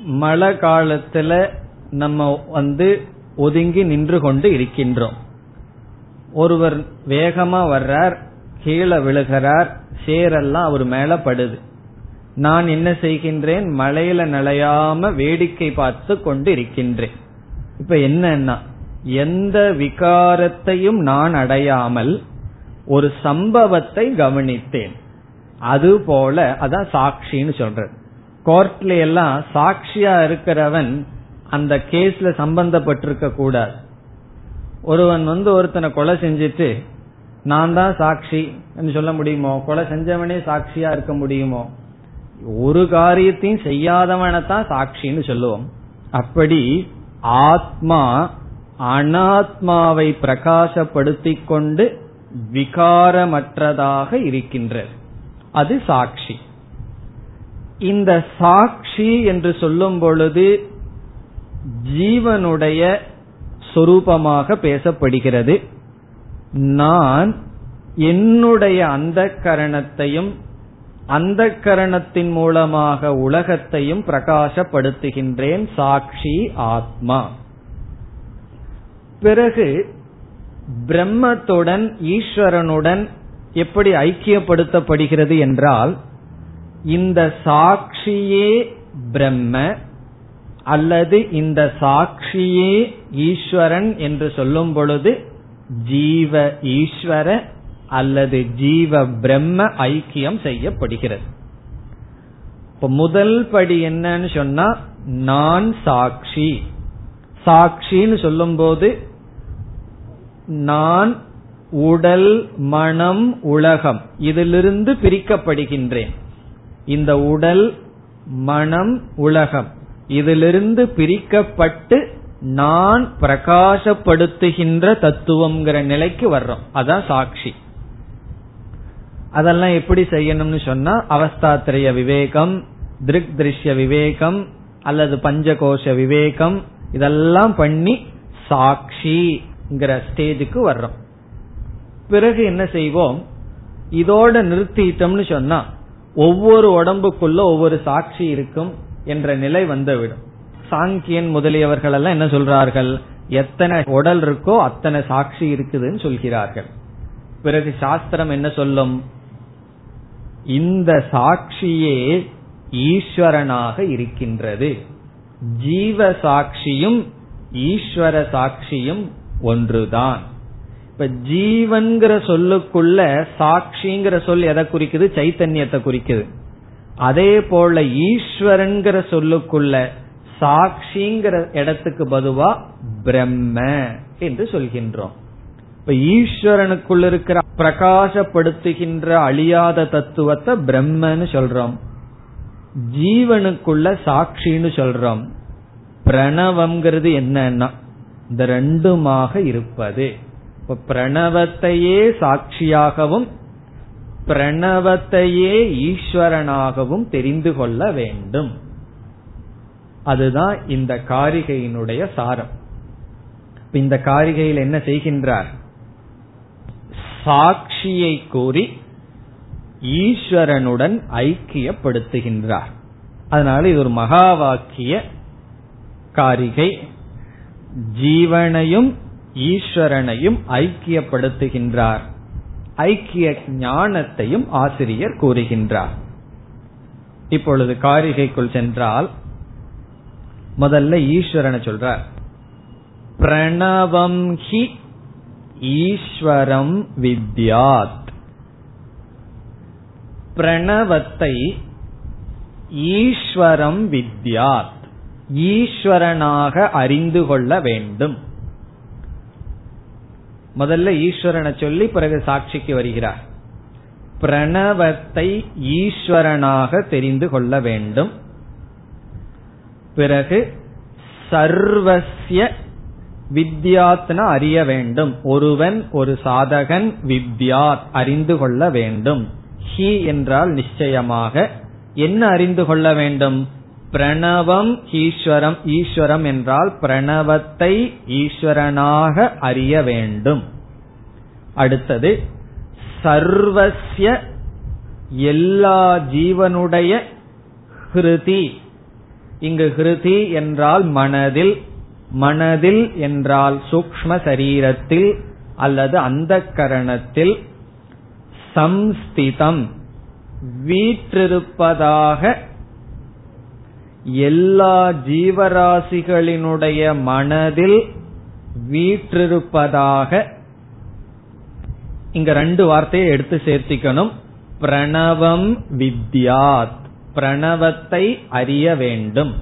மழை காலத்துல நம்ம வந்து ஒதுங்கி நின்று கொண்டு இருக்கின்றோம். ஒருவர் வேகமா வர்றார் கீழே விழுகிறார் சேரெல்லாம் அவர் மேல படுது. நான் என்ன செய்கின்றேன்? மழையில நலையாம வேடிக்கை பார்த்து கொண்டு இருக்கின்றேன். இப்ப என்னன்னா எந்த விகாரத்தையும் நான் அடையாமல் ஒரு சம்பவத்தை கவனித்தேன். அதுபோல அதான் சாட்சின்னு சொல்றது கோர்ட்ல எல்லாம் சாட்சியா இருக்கிறவன் அந்த கேஸ்ல சம்பந்தப்பட்டிருக்க கூடாது. ஒருவன் வந்து ஒருத்தனை கொலை செஞ்சுட்டு நான் தான் சாட்சி சொல்ல முடியுமோ? கொலை செஞ்சவனே சாட்சியா இருக்க முடியுமோ? ஒரு காரியத்தையும் செய்யாதவனை தான் சாட்சின்னு சொல்லுவோம். அப்படி ஆத்மா அனாத்மாவை பிரகாசப்படுத்திக் கொண்டு விகாரமற்றதாக இருக்கின்றது. அது சாட்சி. இந்த சாட்சி என்று சொல்லும் பொழுது ஜீவனுடைய சொரூபமாக பேசப்படுகிறது. நான் என்னுடைய அந்த கரணத்தையும் அந்த கரணத்தின் மூலமாக உலகத்தையும் பிரகாசப்படுத்துகின்றேன் சாட்சி ஆத்மா. பிறகு பிரம்மத்துடன் ஈஸ்வரனுடன் எப்படி ஐக்கியப்படுத்தப்படுகிறது என்றால் இந்த சாட்சியே பிரம்ம அல்லது இந்த சாட்சியே ஈஸ்வரன் என்று சொல்லும் பொழுது ஜீவ ஈஸ்வர அல்லது ஜீவ பிரம்ம ஐக்கியம் செய்யப்படுகிறது. இப்ப முதல் படி என்னன்னு சொன்னா நான் சாட்சி. சாட்சின்னு சொல்லும் போது நான் உடல் மனம் உலகம் இதிலிருந்து பிரிக்கப்படுகின்றேன். இந்த உடல் மனம் உலகம் இதிலிருந்து பிரிக்கப்பட்டு நான் பிரகாசப்படுத்துகின்ற தத்துவம்ங்கிற நிலைக்கு வர்றோம். அதான் சாட்சி. அதெல்லாம் எப்படி செய்யணும்னு சொன்னா அவஸ்தாத்திரைய விவேகம் திருக் திருஷ்ய விவேகம் அல்லது பஞ்சகோஷ விவேகம் இதெல்லாம் பண்ணி சாட்சி. ஸ்டேஜுக்கு வர்றோம். பிறகு என்ன செய்வோம்? இதோட நிறுத்திட்டோம்னு சொன்னா ஒவ்வொரு உடம்புக்குள்ள ஒவ்வொரு சாட்சி இருக்கும் என்ற நிலை வந்துவிடும். சாங்கியன் முதலியவர்கள் எல்லாம் என்ன சொல்றார்கள்? எத்தனை உடல் இருக்கோ அத்தனை சாட்சி இருக்குதுன்னு சொல்கிறார்கள். பிறகு சாஸ்திரம் என்ன சொல்லும்? இந்த சாட்சியே ஈஸ்வரனாக இருக்கின்றது. ஜீவ சாட்சியும் ஈஸ்வர சாட்சியும் ஒன்றுதான். இப்ப ஜீவன்கிற சொல்லுக்குள்ள சாட்சிங்கிற சொல் எதை குறிக்குது? சைத்தன்யத்தை குறிக்குது. அதே போல ஈஸ்வரன்கிற சொல்லுக்குள்ள சாட்சிங்கிற இடத்துக்கு பதுவா பிரம்ம என்று சொல்கின்றோம். இப்ப ஈஸ்வரனுக்குள்ள இருக்கிற பிரகாசப்படுத்துகின்ற அழியாத தத்துவத்தை பிரம்மன்னு சொல்றோம். ஜீவனுக்குள்ள சாட்சின்னு சொல்றோம். பிரணவம்ங்கிறது என்னன்னா இந்த ரெண்டுமாக இருப்பது. இப்ப பிரணவத்தையே சாட்சியாகவும் பிரணவத்தையே ஈஸ்வரனாகவும் தெரிந்து கொள்ள வேண்டும். அதுதான் இந்த காரிகையினுடைய சாரம். இந்த காரிகையில் என்ன செய்கின்றார்? சாட்சியை கூறி ஈஸ்வரனுடன் ஐக்கியப்படுத்துகின்றார். அதனால இது ஒரு மகா வாக்கிய காரிகை. ஜீவனையும் ஈஸ்வரனையும் ஐக்கியப்படுத்துகின்றார். ஐக்கிய ஞானத்தையும் ஆசிரியர் கூறுகின்றார். இப்பொழுது காரிகைக்குள் சென்றால் முதல்ல ஈஸ்வரனை சொல்றார். பிரணவம் ஹி ஈஸ்வரம் வித்யாத். பிரணவத்தை ஈஸ்வரம் வித்யாத். ஈஸ்வரனாக அறிந்து கொள்ள வேண்டும். முதல்ல ஈஸ்வரனை சொல்லி பிறகு சாட்சிக்கு வருகிறார். பிரணவத்தை ஈஸ்வரனாக தெரிந்து கொள்ள வேண்டும். பிறகு சர்வசிய வித்யாத்ன அறிய வேண்டும். ஒருவன் ஒரு சாதகன் வித்யாத் அறிந்து கொள்ள வேண்டும். ஹி என்றால் நிச்சயமாக என்ன அறிந்து கொள்ள வேண்டும்? பிரணவம் ஈஸ்வரம் ஈஸ்வரம் என்றால் பிரணவத்தை ஈஸ்வரனாக அறிய வேண்டும். அடுத்தது சர்வசிய எல்லா ஜீவனுடைய ஹிருதி. இங்கு ஹிருதி என்றால் மனதில் மனதில் என்றால் சூக்ம சரீரத்தில் அல்லது அந்த கரணத்தில் சம்ஸ்திதம் வீற்றிருப்பதாக எல்லா ஜீவராசிகளினுடைய மனதில் வீற்றிருப்பதாக இங்க ரெண்டு வார்த்தையை எடுத்து சேர்த்திக்கணும். பிரணவம் வித்யாத். பிரணவத்தை அறிய வேண்டும்.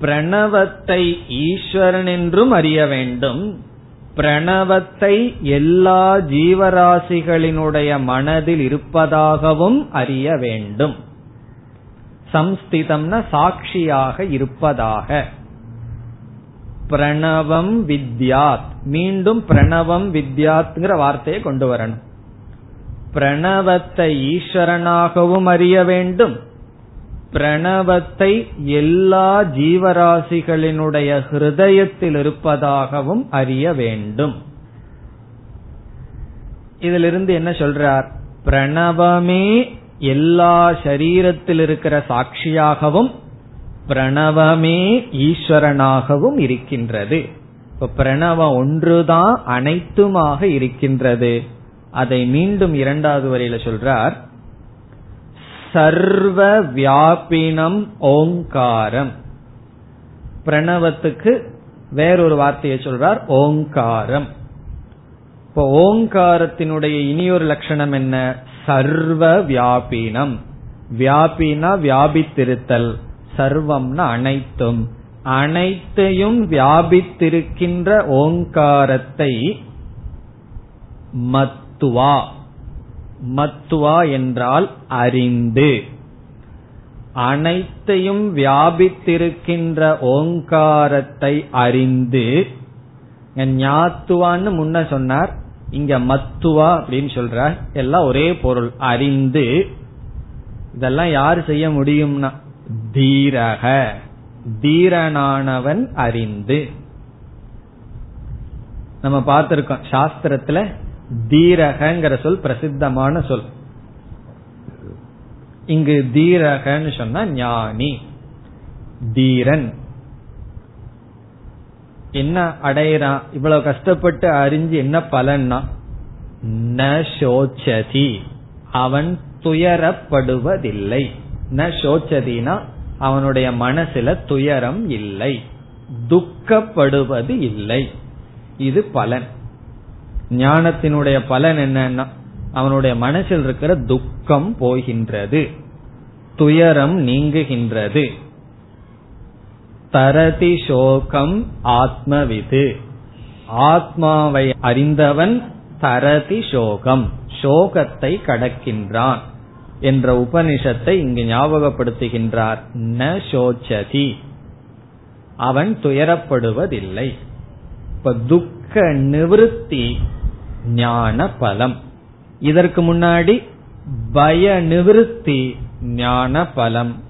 பிரணவத்தை ஈஸ்வரன் என்றும் அறிய வேண்டும். பிரணவத்தை எல்லா ஜீவராசிகளினுடைய மனதில் இருப்பதாகவும் அறிய வேண்டும். சம்ஸ்திதம்னா சாட்சியாக இருப்பதாக. பிரணவம் வித்யாத். மீண்டும் பிரணவம் வித்யாத்ங்கிற வார்த்தையை கொண்டு வரணும். பிரணவத்தை ஈஸ்வரனாகவும் அறிய வேண்டும். பிரணவத்தை எல்லா ஜீவராசிகளினுடைய ஹிருதயத்தில் இருப்பதாகவும் அறிய வேண்டும். இதிலிருந்து என்ன சொல்றார்? பிரணவமே எல்லா சரீரத்தில் இருக்கிற சாட்சியாகவும் பிரணவமே ஈஸ்வரனாகவும் இருக்கின்றது. இப்ப பிரணவம் ஒன்றுதான் அனைத்துமாக இருக்கின்றது. அதை மீண்டும் இரண்டாவது வரையில சொல்றார். சர்வ வியாபினம் ஓங்காரம். பிரணவத்துக்கு வேறொரு வார்த்தையை சொல்றார் ஓங்காரம். இப்போ ஓங்காரத்தினுடைய இனியொரு லட்சணம் என்ன? சர்வ வியாபினம் வியாபினா வியாபித்திருத்தல். சர்வம்னா அனைத்தும். அனைத்தையும் வியாபித்திருக்கின்ற ஓங்காரத்தை மத்துவா. மத்துவா என்றால் அறிந்து. அனைத்தையும் வியாபித்திருக்கின்ற ஓங்காரத்தை அறிந்து. ஞாத்துவான்னு முன்ன சொன்னார். இங்க மத்துவா அப்படின்னு சொல்ற எல்லாம் ஒரே பொருள். அறிந்து இதெல்லாம் யாரு செய்ய முடியும்னா தீரக. தீரனானவன் அறிந்து. நம்ம பார்த்திருக்கோம் சாஸ்திரத்துல தீரகங்கிற சொல் பிரசித்தமான சொல். இங்கு தீரகன்னு சொன்னா ஞானி. தீரன். என்ன அடையிறான் இவ்வளவு கஷ்டப்பட்டு அறிஞ்சு என்ன பலன்னா ந சோச்சதி. அவன் துயரப்படுவதில்லை. ந சோச்சதினா அவனுடைய மனசுல துயரம் இல்லை. துக்கப்படுவது இல்லை. இது பலன். ஞானத்தினுடைய பலன் என்னன்னா அவனுடைய மனசில் இருக்கிற துக்கம் போகின்றது. துயரம் நீங்குகின்றது. தரதி சோகம் ஆத்மவிது. ஆத்மாவை அறிந்தவன் தரதி சோகம் சோகத்தை கடக்கின்றான் என்ற உபனிஷத்தை இங்கு ஞாபகப்படுத்துகின்றார். ந சோச்சதி. அவன் துயரப்படுவதில்லை. இப்ப துக்க நிவிருத்தி ஞான பலம். இதற்கு முன்னாடி பய நிவிருத்தி ஞான பலம்.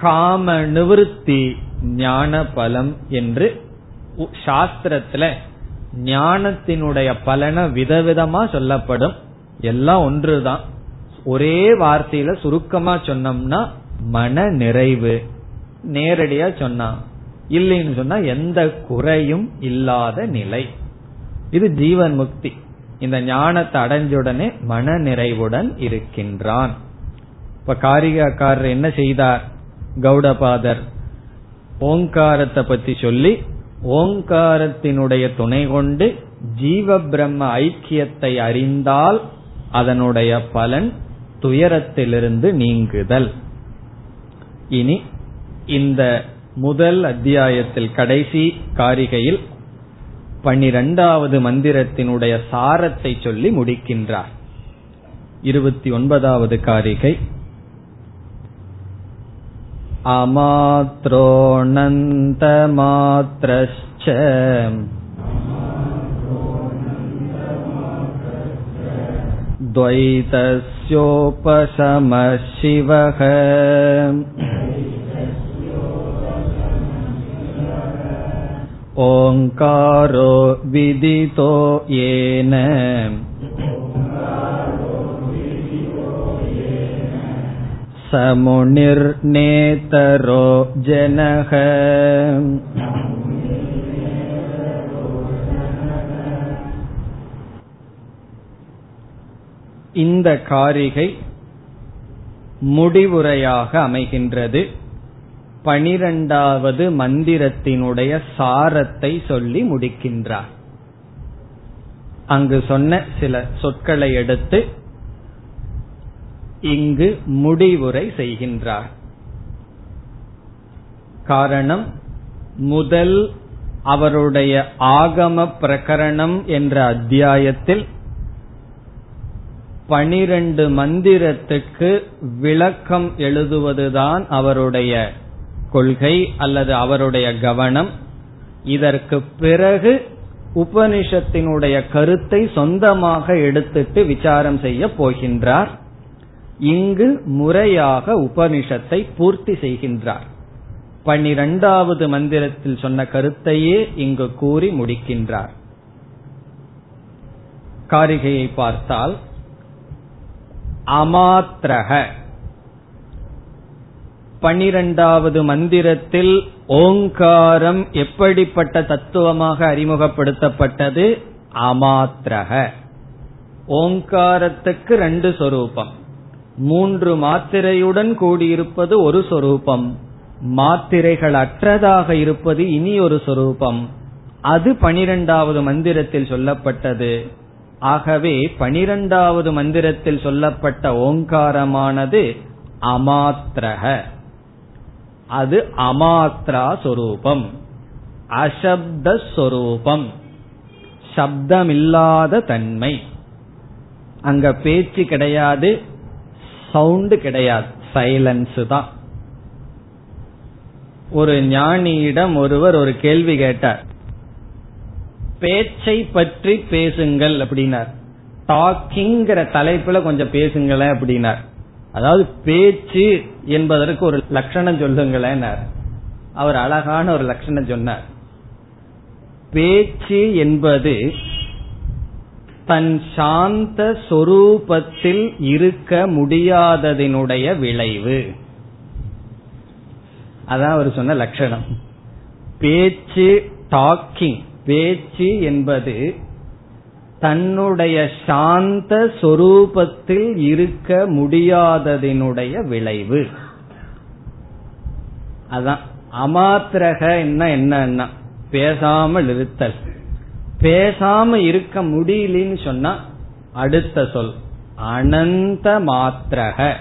காம நிவர்த்தி ஞான பலம் என்று சாஸ்திரத்துல ஞானத்தினுடைய பலனை விதவிதமா சொல்லப்படும். எல்லாம் ஒன்றுதான். ஒரே வார்த்தையில சுருக்கமா சொன்னோம்னா மன நிறைவு. நேரடியா சொன்னா. இல்லைன்னு சொன்னா எந்த குறையும் இல்லாத நிலை. இது ஜீவன் முக்தி. இந்த ஞானத்தை அடைஞ்சுடனே மன நிறைவுடன் இருக்கின்றான். இப்ப காரிகாக்காரர் என்ன செய்தார்? கௌடபாதர் ஓங்காரத்தை பத்தி சொல்லி ஓங்காரத்தினுடைய துணை கொண்டு ஜீவ பிரம்ம ஐக்கியத்தை அறிந்தால் அதனுடைய பலன் துயரத்திலிருந்து நீங்குதல். இனி இந்த முதல் அத்தியாயத்தில் கடைசி காரிகையில் பனிரெண்டாவது மந்திரத்தினுடைய சாரத்தை சொல்லி முடிக்கின்றார். இருபத்தி ஒன்பதாவது காரிகை. अमात्रोऽनन्तमात्रश्च द्वैतस्योपशमः शिवः ओङ्कारो विदितो येन समुनिर्नेतरो जनः இந்த காரிகை முடிவுரையாக அமைகின்றது பனிரெண்டாவது மந்திரத்தினுடைய சாரத்தை சொல்லி முடிக்கின்றார் அங்கு சொன்ன சில சொற்களை எடுத்து இங்கு முடிவுரை செய்கின்றார். காரணம் முதல் அவருடைய ஆகம பிரகரணம் என்ற அத்தியாயத்தில் பனிரெண்டு மந்திரத்துக்கு விளக்கம் எழுதுவதுதான் அவருடைய கொள்கை அல்லது அவருடைய கவனம். இதற்கு பிறகு உபனிஷத்தினுடைய கருத்தை சொந்தமாக எடுத்துட்டு விசாரம் செய்ய போகின்றார். இங்கு முறையாக உபனிஷத்தை பூர்த்தி செய்கின்றார். பன்னிரெண்டாவது மந்திரத்தில் சொன்ன கருத்தையே இங்கு கூறி முடிக்கின்றார். காரிகையை பார்த்தால் அமாத்திரக பனிரெண்டாவது மந்திரத்தில் ஓங்காரம் எப்படிப்பட்ட தத்துவமாக அறிமுகப்படுத்தப்பட்டது? அமாத்திரக ஓங்காரத்துக்கு ரெண்டு சொரூபம். மூன்று மாத்திரையுடன் கூடியிருப்பது ஒரு சொரூபம். மாத்திரைகள் அற்றதாக இருப்பது இனி ஒரு சொரூபம். அது பனிரெண்டாவது மந்திரத்தில் சொல்லப்பட்டது. ஆகவே பனிரெண்டாவது மந்திரத்தில் சொல்லப்பட்ட ஓங்காரமானது அமாத்திரக அது அமாத்ரா சொரூபம். அசப்த சொரூபம். சப்தமில்லாத தன்மை. அங்க பேச்சு கிடையாது. சவுண்டு கிடையாது. சைலன்ஸ் தான். ஒரு ஞானியிடம் ஒருவர் ஒரு கேள்வி கேட்டார். பேச்சை பற்றி பேசுங்கள் அப்படின்னார். டாக்கிங்கிற தலைப்புல கொஞ்சம் பேசுங்களேன் அப்படின்னார். அதாவது பேச்சு என்பதற்கு ஒரு லட்சணம் சொல்லுங்களேன் அவர் அழகான ஒரு லட்சணம் சொன்னார். பேச்சு என்பது தன் சாந்த சொரூபத்தில் இருக்க முடியாததினுடைய விளைவு. அதான் அவர் சொன்ன லட்சணம். பேச்சு டாக்கிங் பேச்சு என்பது தன்னுடைய சாந்த சொரூபத்தில் இருக்க முடியாததினுடைய விளைவு. அதான். அமாத்திரக என்ன என்னன்னா பேசாமல் இருத்தல். பேசாம இருக்க முடியலன்னு சொன்னா அடுத்த சொல் அனந்த மாத்திரக.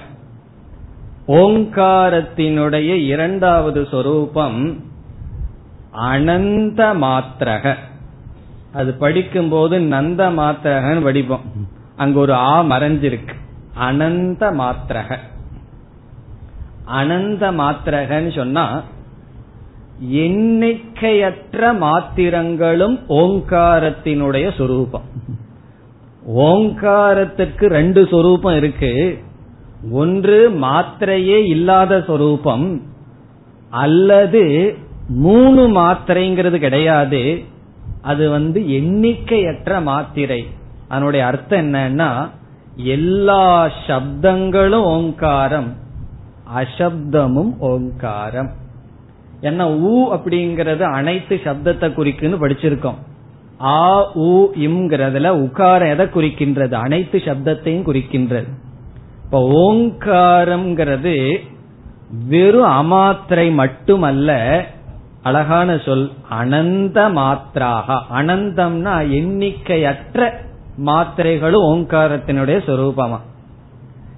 ஓங்காரத்தினுடைய இரண்டாவது சொரூபம் அனந்த மாத்திரக. அது படிக்கும் போது நந்த மாத்திரகன்னு படிப்போம். அங்க ஒரு ஆ மறைஞ்சிருக்கு. அனந்த மாத்திரக. அனந்த மாத்திரகன்னு சொன்னா எண்ணிக்கையற்ற மாத்திரங்களும் ஓங்காரத்தினுடைய சொரூபம். ஓங்காரத்துக்கு ரெண்டு சொரூபம் இருக்கு. ஒன்று மாத்திரையே இல்லாத சொரூபம் அல்லது மூணு மாத்திரைங்கிறது கிடையாது. அது வந்து எண்ணிக்கையற்ற மாத்திரை. அதனுடைய அர்த்தம் என்னன்னா எல்லா சப்தங்களும் ஓங்காரம் அசப்தமும் ஓங்காரம். என்ன ஊ அப்படிங்கறது அனைத்து சப்தத்தை குறிக்குன்னு படிச்சிருக்கோம். ஆ ஊ இம்ங்கிறதுல உக்காரம் எதை குறிக்கின்றது? அனைத்து சப்தத்தையும் குறிக்கின்றது. இப்ப ஓங்காரம்ங்கிறது வெறும் அமாத்திரை மட்டுமல்ல அழகான சொல் அனந்த மாத்திராக. அனந்தம்னா எண்ணிக்கையற்ற மாத்திரைகளும் ஓங்காரத்தினுடைய சொரூபமா.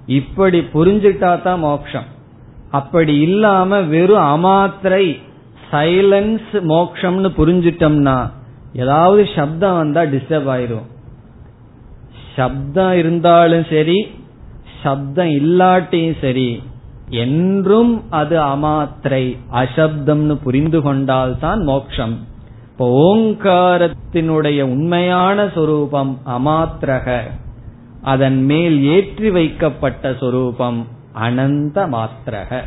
இப்படி புரிஞ்சுட்டா தான் மோக்ஷம். அப்படி இல்லாம வெறும் அமாத்திரை சைலன்ஸ் மோக்ஷம்னு புரிஞ்சிட்டோம்னா ஏதாவது சப்தம் வந்தா டிஸ்டர்ப் ஆயிரும். சப்தம் இருந்தாலும் சரி சப்தம் இல்லாட்டியும் சரி என்றும் அது அமாத்திரை அசப்தம்னு புரிந்து கொண்டால்தான் மோக்ஷம். இப்போ ஓங்காரத்தினுடைய உண்மையான சொரூபம் அமாத்திரக அதன் மேல் ஏற்றி வைக்கப்பட்ட சொரூபம். அனந்த மாத்திரக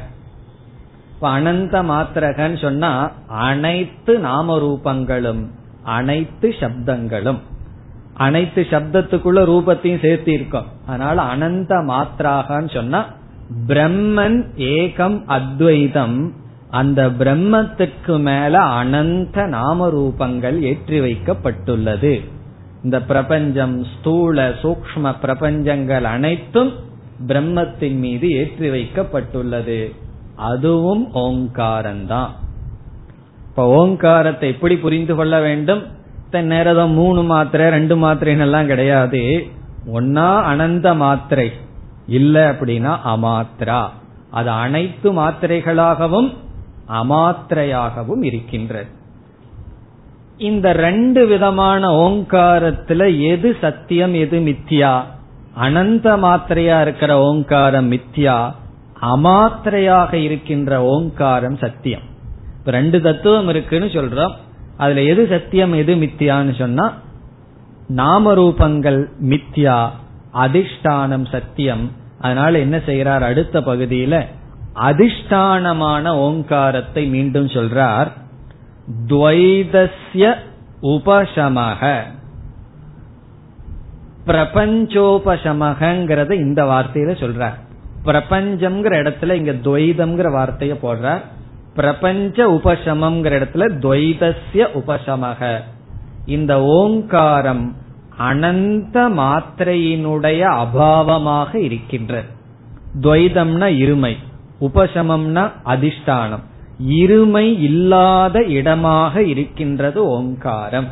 இப்ப அனந்த மாத்திரகன்னு சொன்னா அனைத்து நாம ரூபங்களும் அனைத்து சப்தங்களும். அனைத்து சப்தத்துக்குள்ள ரூபத்தையும் சேர்த்து இருக்கோம். அதனால அனந்த மாத்திராகன்னு சொன்னா பிரம்மன் ஏகம் அத்வைதம். அந்த பிரம்மத்துக்கு மேல அனந்த நாம ரூபங்கள் ஏற்றி வைக்கப்பட்டுள்ளது. இந்த பிரபஞ்சம் ஸ்தூல சூக்ம பிரபஞ்சங்கள் அனைத்தும் பிரம்மத்தின் மீது ஏற்றி வைக்கப்பட்டுள்ளது. அதுவும் ஓங்காரம்தான் இப்ப ஓங்காரத்தை எப்படி புரிந்து கொள்ள வேண்டும்? நேரம் மூணு மாத்திரை ரெண்டு மாத்திரைன்னெல்லாம் கிடையாது. ஒன்னா அனந்த மாத்திரை. இல்ல அப்படின்னா அமாத்திரா. அது அனைத்து மாத்திரைகளாகவும் அமாத்திரையாகவும் இருக்கின்றது. இந்த ரெண்டு விதமான ஓங்காரத்துல எது சத்தியம் எது மித்தியா அனந்த மாத்திரையா இருக்கிற ஓங்காரம் மித்யா அமாத்திரையாக இருக்கின்ற ஓங்காரம் சத்தியம். இப்ப ரெண்டு தத்துவம் இருக்குன்னு சொல்றோம். அதுல எது சத்தியம் எது மித்தியான்னு சொன்னா நாம ரூபங்கள் மித்யா அதிஷ்டானம் சத்தியம். அதனால என்ன செய்யறார் அடுத்த பகுதியில அதிஷ்டானமான ஓங்காரத்தை மீண்டும் சொல்றார். துவைதஸ்ய உபசமக பிரபஞ்சோபசமகங்கிறத இந்த வார்த்தையில சொல்றார். பிரபஞ்சம்ங்கிற இடத்துல இங்க துவைதம்ங்கிற வார்த்தைய போடுறார். பிரபஞ்ச உபசமம்ங்கிற இடத்துல துவைதசிய உபசமக. இந்த ஓங்காரம் அனந்த மாத்திரையினுடைய அபாவமாக இருக்கின்றது துவைதம்னா இருமை உபசமம்னா அதிஷ்டானம். இருமை இல்லாத இடமாக இருக்கின்றது ஓங்காரம்.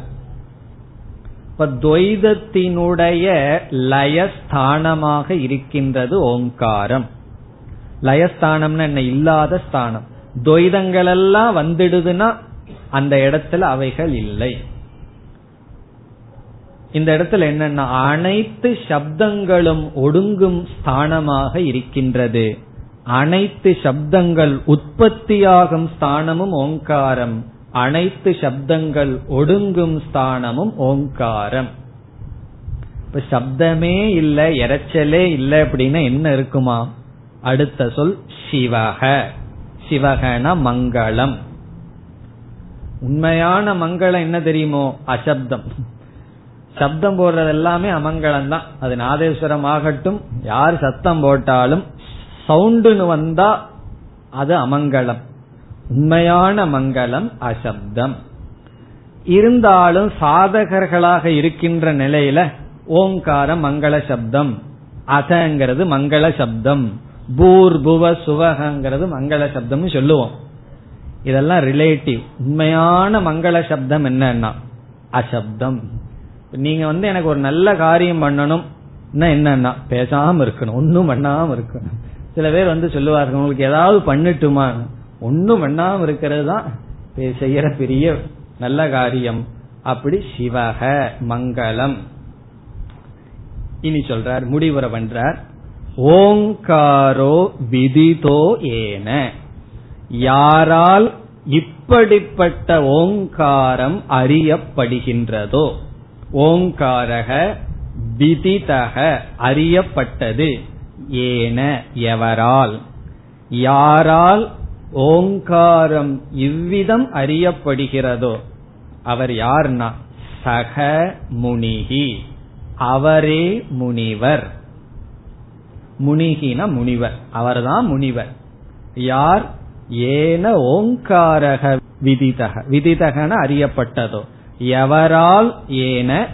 இப்ப துவைதத்தினுடைய லயஸ்தானமாக இருக்கின்றது ஓங்காரம். லயஸ்தானம்னு என்ன? இல்லாத ஸ்தானம். துவைதங்கள் எல்லாம் வந்துடுதுன்னா அந்த இடத்துல அவைகள் இல்லை. இந்த இடத்துல என்னன்னா அனைத்து சப்தங்களும் ஒடுங்கும் ஸ்தானமாக இருக்கின்றது. அனைத்து சப்தங்கள் உற்பத்தியாகும் ஸ்தானமும் ஓங்காரம். அனைத்து சப்தங்கள் ஒடுங்கும் ஸ்தானமும் ஓங்காரம். இப்ப சப்தமே இல்ல இறைச்சலே இல்ல அப்படின்னா என்ன இருக்குமா? அடுத்த சொல் சிவக. சிவகன மங்களம். உண்மையான மங்களம் என்ன தெரியுமோ? அசப்தம். சப்தம் போடுறது எல்லாமே அமங்கலம் தான் அது நாதேஸ்வரம் ஆகட்டும் யார் சத்தம் போட்டாலும் சவுண்டுன்னு வந்தா அது அமங்கலம். உண்மையான மங்களம் அசப்தம். இருந்தாலும் சாதகர்களாக இருக்கின்ற நிலையில ஓங்காரம் மங்கள சப்தம். அசங்கிறது மங்கள சப்தம். பூர் புவ சுவகங்கிறது மங்கள சப்தம் சொல்லுவோம். இதெல்லாம் ரிலேட்டிவ் உண்மையான மங்கள சப்தம் என்னன்னா அசப்தம். நீங்க வந்து எனக்கு ஒரு நல்ல காரியம் பண்ணணும் என்னன்னா பேசாம இருக்கணும். ஒன்னும் பண்ணாம இருக்கணும். சில பேர் வந்து சொல்லுவார்கள் உங்களுக்கு ஏதாவது பண்ணட்டுமா? ஒன்னும் பண்ணாம இருக்கிறது தான் செய்யற பெரிய நல்ல காரியம். அப்படி சிவக மங்களம். இனி சொல்றார் முடிவுரை பண்றார். ஓங்காரோ விதிதோ ஏன. யாரால் இப்படிப்பட்ட ஓங்காரம் அறியப்படுகின்றதோ? ஓங்காரக விதிதக அறியப்பட்டது. ஏன எவரால்? யாரால் ஓங்காரம் இவ்விதம் அறியப்படுகிறதோ அவர் யார்னா? சக முனிகி. அவரே முனிவர். முனிகின முனிவர். அவர்தான் முனிவர். யார்? ஏன ஓங்காரக விதிதக. விதிதகன அறியப்பட்டதோ. எவரால் ஏன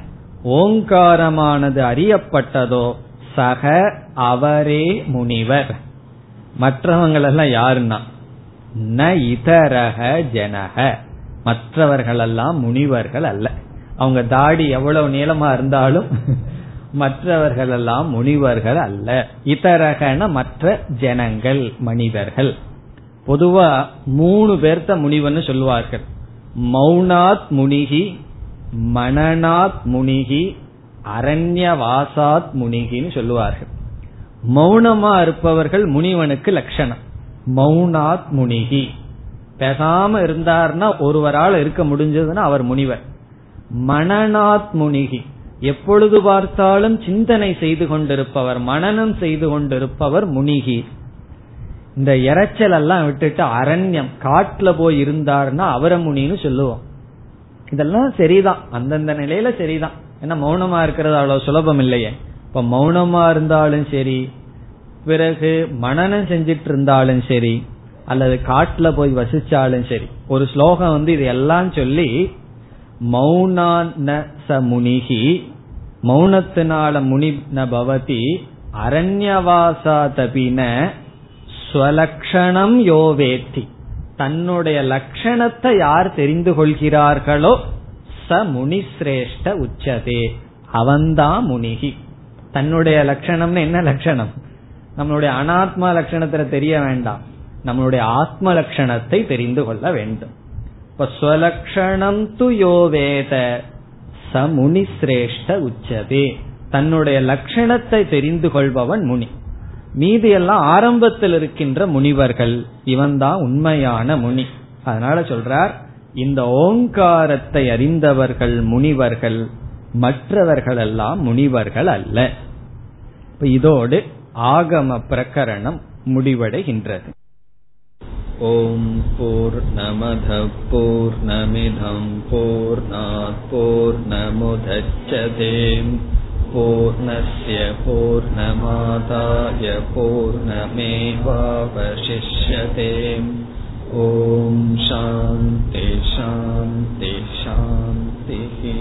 ஓங்காரமானது அறியப்பட்டதோ சக அவரே முனிவர். மற்றவங்களெல்லாம் யாருன்னா? ந இதரக ஜனக மற்றவர்களெல்லாம் முனிவர்கள் அல்ல. அவங்க தாடி எவ்வளவு நீளமா இருந்தாலும் மற்றவர்கள் எல்லாம் முனிவர்கள் அல்ல. இதரகன மற்ற ஜனங்கள் மனிதர்கள். பொதுவா மூணு பேர்த்த முனிவன்னு சொல்லுவார்கள். மௌனாத் முனிகி மனநாத் முனிகி அரண்யவாசாத் முனிகின்னு சொல்லுவார்கள். மௌனமா இருப்பவர்கள் முனிவனுக்கு லட்சணம். மௌனாத் முனிகி. பேசாம இருந்தார்னா ஒருவரால் இருக்க முடிஞ்சதுன்னா அவர் முனிவர். மனநாத் முனிகி. எப்பொழுது பார்த்தாலும் சிந்தனை செய்து கொண்டிருப்பவர் மனநம் செய்து கொண்டிருப்பவர் முனிகி. இந்த இறைச்சல் எல்லாம் விட்டுட்டு அரண்யம் காட்டுல போய் இருந்தார்னா அவர முனின்னு சொல்லுவோம். இதெல்லாம் சரிதான். அந்தந்த நிலையில சரிதான். ஏன்னா மௌனமா இருக்கிறது அவ்வளவு சுலபம் இல்லையே. இப்ப மௌனமா இருந்தாலும் சரி பிறகு மனநம் செஞ்சிட்டு இருந்தாலும் சரி அல்லது காட்டுல போய் வசிச்சாலும் சரி ஒரு ஸ்லோகம் வந்து இது எல்லாம் சொல்லி மௌனான ச முனிகி மௌனத்தினால முனி ந பவதி அரண்யவாசா தபின ஸ்வலக்ஷணம் யோவேத்தி. தன்னுடைய லட்சணத்தை யார் தெரிந்து கொள்கிறார்களோ ச முனி சிரேஷ்ட உச்சதே அவன்தான் முனிகி. தன்னுடைய லட்சணம்னு என்ன லட்சணம் நம்மளுடைய அனாத்மா லட்சணத்துல தெரிய வேண்டாம். நம்மளுடைய ஆத்ம லட்சணத்தை தெரிந்து கொள்ள வேண்டும். இப்ப ஸ்வலக்ஷணம் து யோவேத ச முனி சிரேஷ்ட உச்சதே. தன்னுடைய லட்சணத்தை தெரிந்து கொள்பவன் முனி. மீதி எல்லாம் ஆரம்பத்தில் இருக்கின்ற முனிவர்கள் இவன் தான் உண்மையான முனி. அதனால சொல்றார் இந்த ஓங்காரத்தை அறிந்தவர்கள் முனிவர்கள் மற்றவர்கள் எல்லாம் முனிவர்கள் அல்ல. இதோடு ஆகம பிரகரணம் முடிவடைகின்றது. ஓம் போர் நமத போர் நமிதம் போர் போர் நமுதச்சதேம் பூர்ணய பூர்ணமாதாய பூர்ணமேவாவசிஷ்யதேம் ஓம் சாந்தி சாந்தி சாந்திஹி.